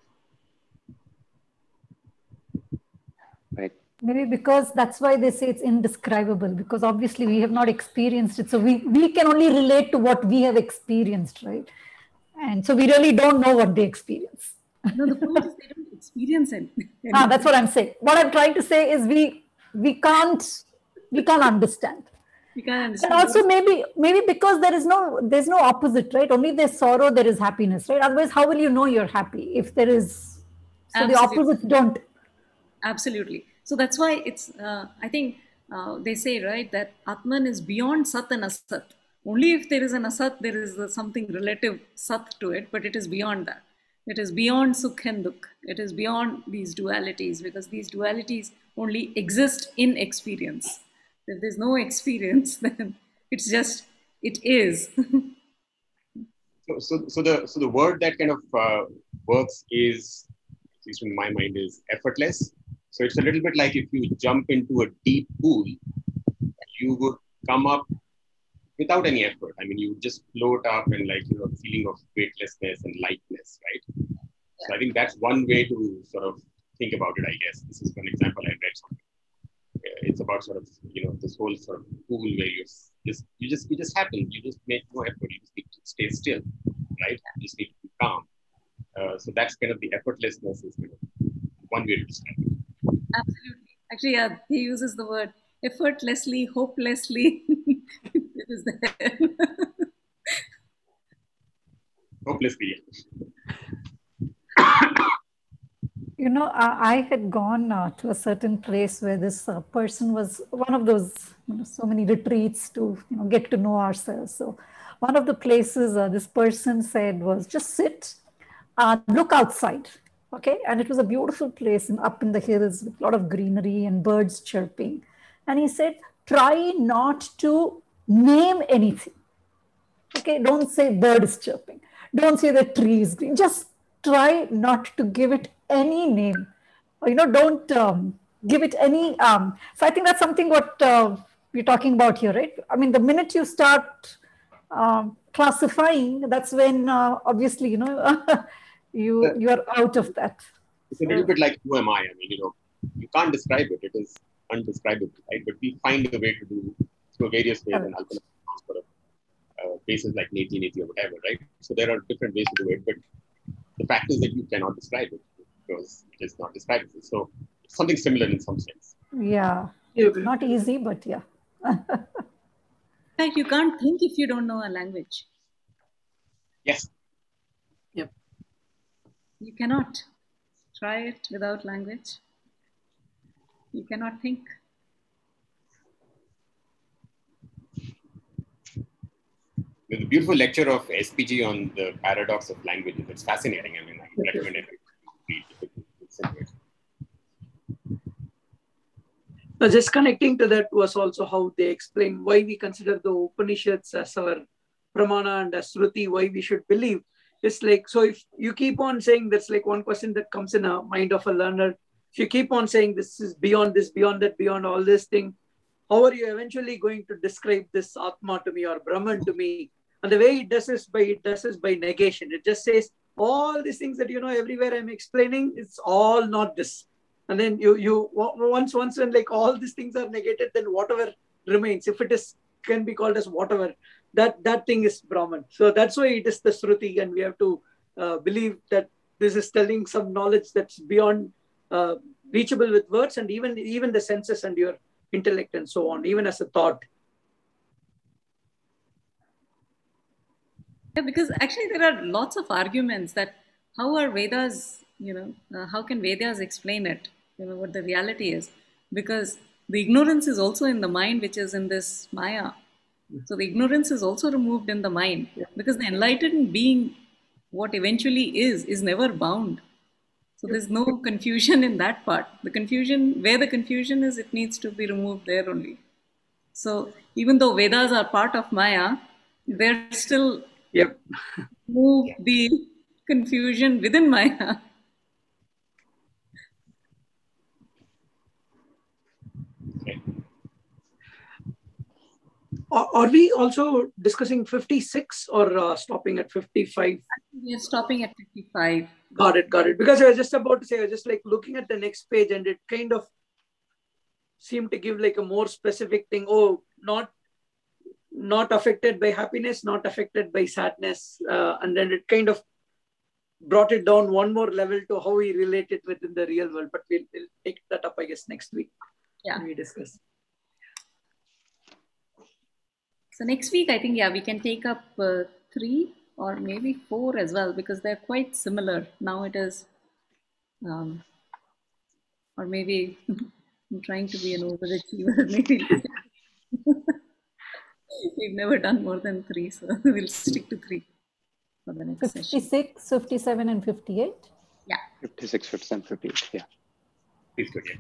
Right. Maybe because that's why they say it's indescribable, because obviously we have not experienced it. So we, we can only relate to what we have experienced, right? And so we really don't know what they experience. No, the point is they don't experience it. Ah, that's what I'm saying. What I'm trying to say is we we can't we can't understand. You can't And also maybe maybe because there is no there's no opposite, right? Only there's sorrow, there is happiness, right? Otherwise, how will you know you're happy if there is so the Absolutely. opposites don't. Absolutely. So that's why it's, uh, I think uh, they say, right, that Atman is beyond Sat and Asat. Only if there is an Asat, there is something relative Sat to it, but it is beyond that. It is beyond Sukh and Dukh. It is beyond these dualities because these dualities only exist in experience. If there's no experience, then it's just, it is. So, so, so the so the word that kind of uh, works is, at least in my mind, is effortless. So it's a little bit like if you jump into a deep pool, you would come up without any effort. I mean, you just float up and like you know, feeling of weightlessness and lightness, right? So I think that's one way to sort of think about it. I guess this is one example I read. Something. It's about sort of you know this whole sort of pool where you just you just you just happen. You just make no effort. You just need to stay still, right? You just need to be calm. Uh, so that's kind of the effortlessness is kind of one way to describe it. Absolutely. Actually, yeah, he uses the word effortlessly, hopelessly. it is there. Hopelessly. You know, I, I had gone uh, to a certain place where this uh, person was one of those you know, so many retreats to you know, get to know ourselves. So one of the places uh, this person said was just sit, uh, look outside. Okay, and it was a beautiful place and up in the hills with a lot of greenery and birds chirping. And he said, try not to name anything. Okay, don't say birds chirping. Don't say the tree is green. Just try not to give it any name. You know, don't um, give it any. Um, so I think that's something what uh, we're talking about here, right? I mean, the minute you start um, classifying, that's when uh, obviously, you know, you you are out of that. It's a little bit like who am I? I mean, you know, you can't describe it. It is undescribable, right? But we find a way to do through various ways, and Alpana for uh, places like neti neti or whatever, right? So there are different ways to do it, but the fact is that you cannot describe it because it is not describable. So something similar in some sense. Yeah, it's not easy, but yeah. like you can't think if you don't know a language. Yes. Yep. You cannot try it without language. You cannot think. There's a beautiful lecture of SPG on the paradox of languages. It's fascinating. I mean, I recommend it. Now, just connecting to that was also how they explain why we consider the Upanishads as our pramana and as Shruti, why we should believe. It's like, so if you keep on saying that's like one question that comes in a mind of a learner, if you keep on saying this is beyond this, beyond that, beyond all this thing, how are you eventually going to describe this Atma to me or Brahman to me? And the way it does is by it does is by negation. It just says all these things that you know everywhere I'm explaining, it's all not this. And then you you once once when like all these things are negated, then whatever remains, if it is can be called as whatever, that that thing is Brahman. So that's why it is the Shruti, and we have to uh, believe that this is telling some knowledge that's beyond uh, reachable with words and even even the senses and your intellect and so on, even as a thought. Yeah, because actually there are lots of arguments that how are Vedas, you know, uh, how can Vedas explain it? You know, what the reality is. Because the ignorance is also in the mind, which is in this Maya. So the ignorance is also removed in the mind because the enlightened being, what eventually is, is never bound. So there's no confusion in that part. The confusion, where the confusion is, it needs to be removed there only. So even though Vedas are part of Maya, they're still yep. move the confusion within Maya. Are we also discussing 56 or uh, stopping at 55? We are stopping at 55. Got it, got it. Because I was just about to say, I was just like looking at the next page and it kind of seemed to give like a more specific thing. Oh, not not affected by happiness, not affected by sadness. Uh, and then it kind of brought it down one more level to how we relate it within the real world. But we'll, we'll take that up, I guess, next week. Yeah. we discuss. So next week, I think, yeah, we can take up uh, three or maybe four as well because they're quite similar. Now it is, um, or maybe I'm trying to be an overachiever. Maybe we've never done more than three, so we'll stick to three for the next 56, session. 56, 57, and 58? Yeah. 56, 57, 58, yeah. 58.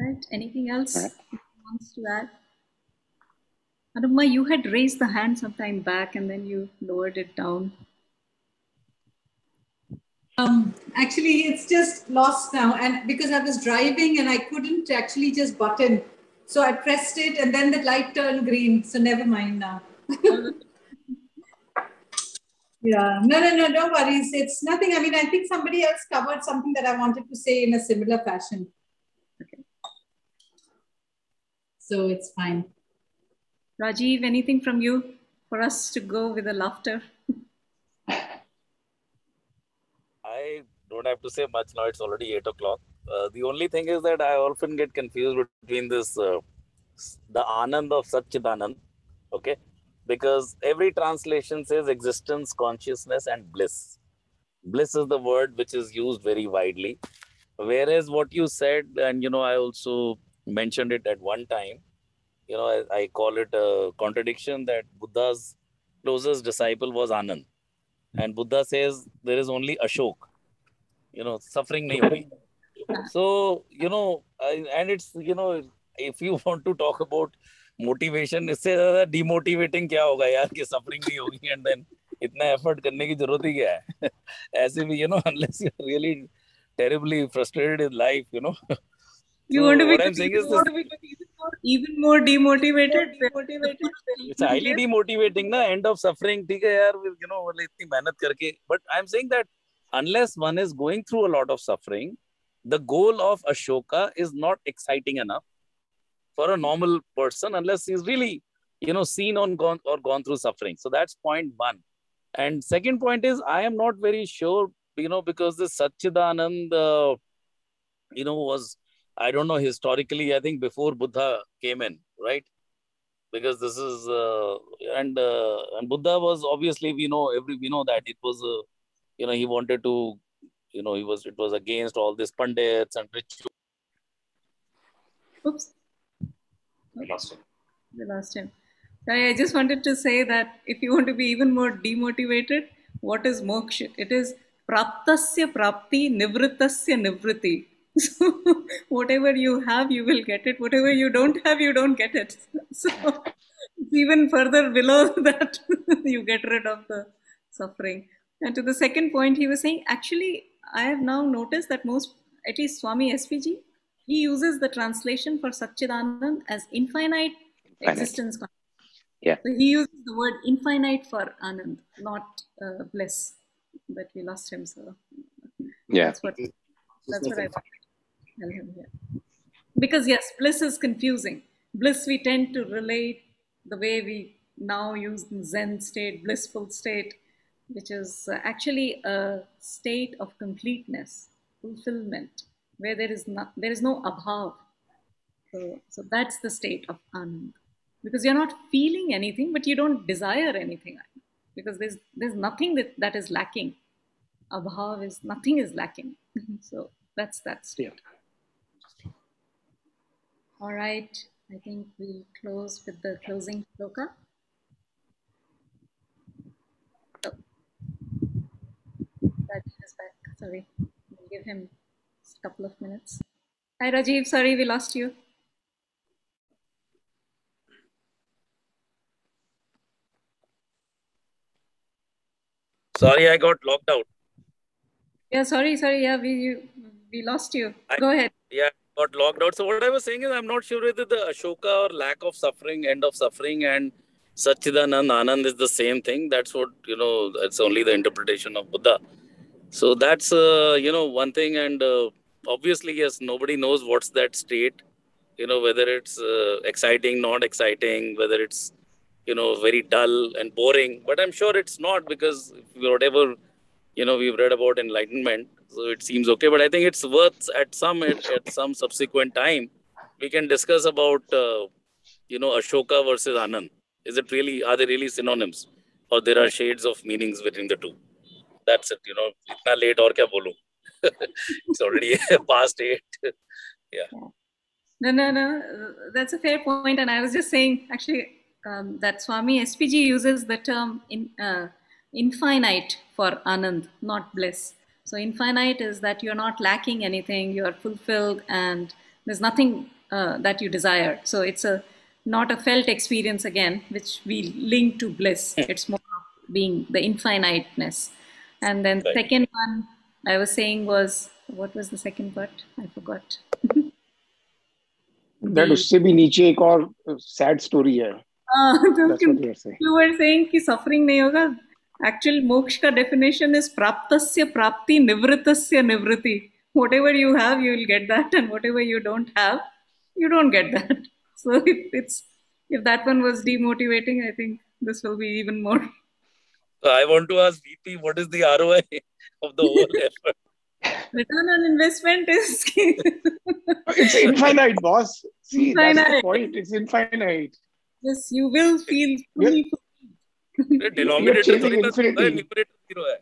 Right. Anything else right. wants to add? Anupma, you had raised the hand sometime back and then you lowered it down. Um, actually, it's just lost now. And because I was driving and I couldn't actually just button. So I pressed it and then the light turned green. So never mind now. yeah, no, no, no, no worries. It's nothing. I mean, I think somebody else covered something that I wanted to say in a similar fashion. So it's fine. Rajiv, anything from you for us to go with the laughter? I don't have to say much now. It's already eight o'clock. Uh, the only thing is that I often get confused between this, uh, the Anand of Satchidanand, okay? Because every translation says existence, consciousness, and bliss. bliss is the word which is used very widely whereas what you said and you know i also mentioned it at one time you know i, I call it a contradiction that buddha's closest disciple was anand and buddha says there is only ashok you know suffering nahi hogi so you know I, and it's you know if you want to talk about motivation इससे ज्यादा demotivating क्या होगा यार कि suffering नहीं होगी and then इतना effort करने की जरूरत ही क्या है ऐसे भी you know unless you're really terribly frustrated in life you know You So want to be what I'm saying is you want to be even more demotivated. it's highly demotivating na end of suffering ठीक है यार you know मतलब इतनी मेहनत करके but I'm saying that unless one is going through a lot of suffering the goal of Ashoka is not exciting enough for a normal person unless he's really you know seen on gone or gone through suffering so that's point one and second point is I am not very sure you know because this Satchidanand uh, you know was I don't know historically. I think before Buddha came in, right? Because this is uh, and uh, and Buddha was obviously we know every we know that it was uh, you know he wanted to you know he was it was against all these pundits and rituals. Oops, I lost him. we lost him. Sorry, I just wanted to say that if you want to be even more demotivated, what is moksha? It is praptasya prapti, nivritasya nivriti. So whatever you have, you will get it. Whatever you don't have, you don't get it. So it's even further below that, you get rid of the suffering. And to the second point, he was saying, actually, I have now noticed that most, at least Swami SPG, he uses the translation for Satchidanand as infinite, Infinite. existence. Yeah. So he uses the word infinite for Anand, not uh, bliss. But we lost him, so Yeah. that's what that's what I want to tell him here. Because yes, bliss is confusing. Bliss we tend to relate the way we now use Zen state, blissful state, which is uh, actually a state of completeness, fulfillment, where there is not there is no abhav. So, so that's the state of anand, because you're not feeling anything, but you don't desire anything, because there's there's nothing that, that is lacking. Abhav is nothing is lacking. so that's that state. All right, I think we'll close with the closing shloka. Oh. Rajiv is back. Sorry, we'll give him a couple of minutes. Hi, Rajiv. Sorry, we lost you. Sorry, I got locked out. Yeah, sorry, sorry. Yeah, we you, we lost you. Go ahead. Yeah, got locked out. So what I was saying is, I'm not sure whether the Ashoka or lack of suffering, end of suffering, and Satchidanand Anand is the same thing. That's what you know. That's only the interpretation of Buddha. So that's uh, you know one thing, and uh, obviously yes, nobody knows what's that state. You know whether it's uh, exciting, not exciting, whether it's you know very dull and boring. But I'm sure it's not because whatever you know we've read about enlightenment so it seems okay but i think it's worth at some at, at some subsequent time we can discuss about uh, you know ashoka versus anand. Is it really are they really synonyms? Or there are shades of meanings between the two? That's it you know. Itna late or kya bolu? It's already past 8 yeah. No, no, no. That's a fair point, and I was just saying actually um, that Swami SPG uses the term in uh, infinite for Anand, not bliss. So infinite is that you're not lacking anything, you're fulfilled, and there's nothing uh, that you desire. So it's a not a felt experience again, which we link to bliss. It's more of being the infiniteness. And then Right. second one I was saying was what was the second part? I forgot. That उससे भी नीचे एक और sad story है. हाँ, तो That's what you are saying. you were saying कि suffering नहीं होगा Actual moksha definition is praptasya prapti nivritasya nivriti. Whatever you have, you will get that, and whatever you don't have, you don't get that. So if it's if that one was demotivating, I think this will be even more. I want to ask VP, what is the ROI of the whole effort? Return on investment is it's infinite, boss. See, infinite. that's the point. It's infinite. Yes, you will feel fully denominator chasing थोड़ी ना infinity. numerator zero है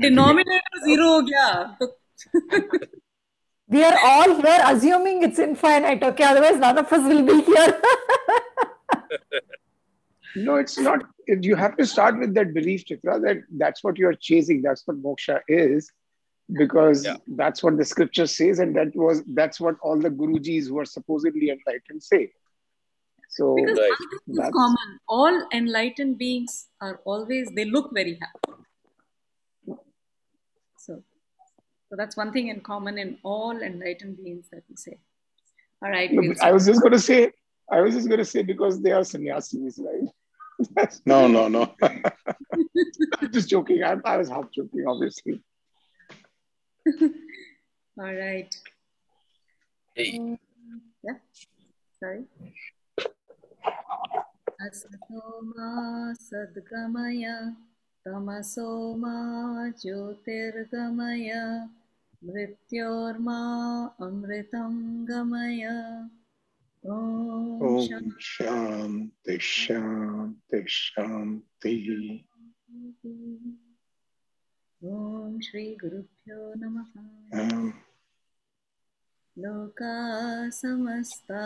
denominator zero हो गया तो we are all here assuming it's infinite okay otherwise none of us will be here no it's not you have to start with that belief chitra that that's what you're chasing that's what moksha is because yeah. that's what the scripture says and that was that's what all the gurujis who are supposedly enlightened say so because that's common. All enlightened beings are always they look very happy. So so that's one thing in common in all enlightened beings that we say. All right no, i was just going to say i was just going to say because they are sannyasis right? No no no. I'm just joking. I, I was half joking obviously. All right. Hey. Um, yeah. Sorry. असतो मा सद्गमय तमसो मा ज्योतिर्गमय मृत्योर्मा अमृतं गमय ॐ शान्ति शान्ति शान्तिः। ॐ श्रीगुरुभ्यो नमः। लोका समस्ता।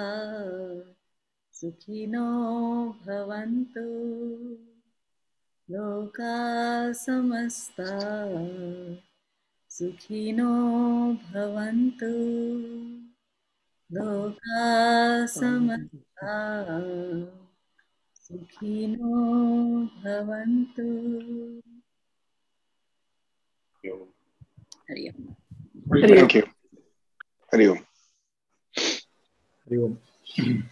सुखिनो भवन्तु। लोका समस्ता। सुखिनो भवन्तु। लोका समस्ता। सुखिनो भवन्तु। हरि ओम्। Thank you. Hari Om. Hari Om.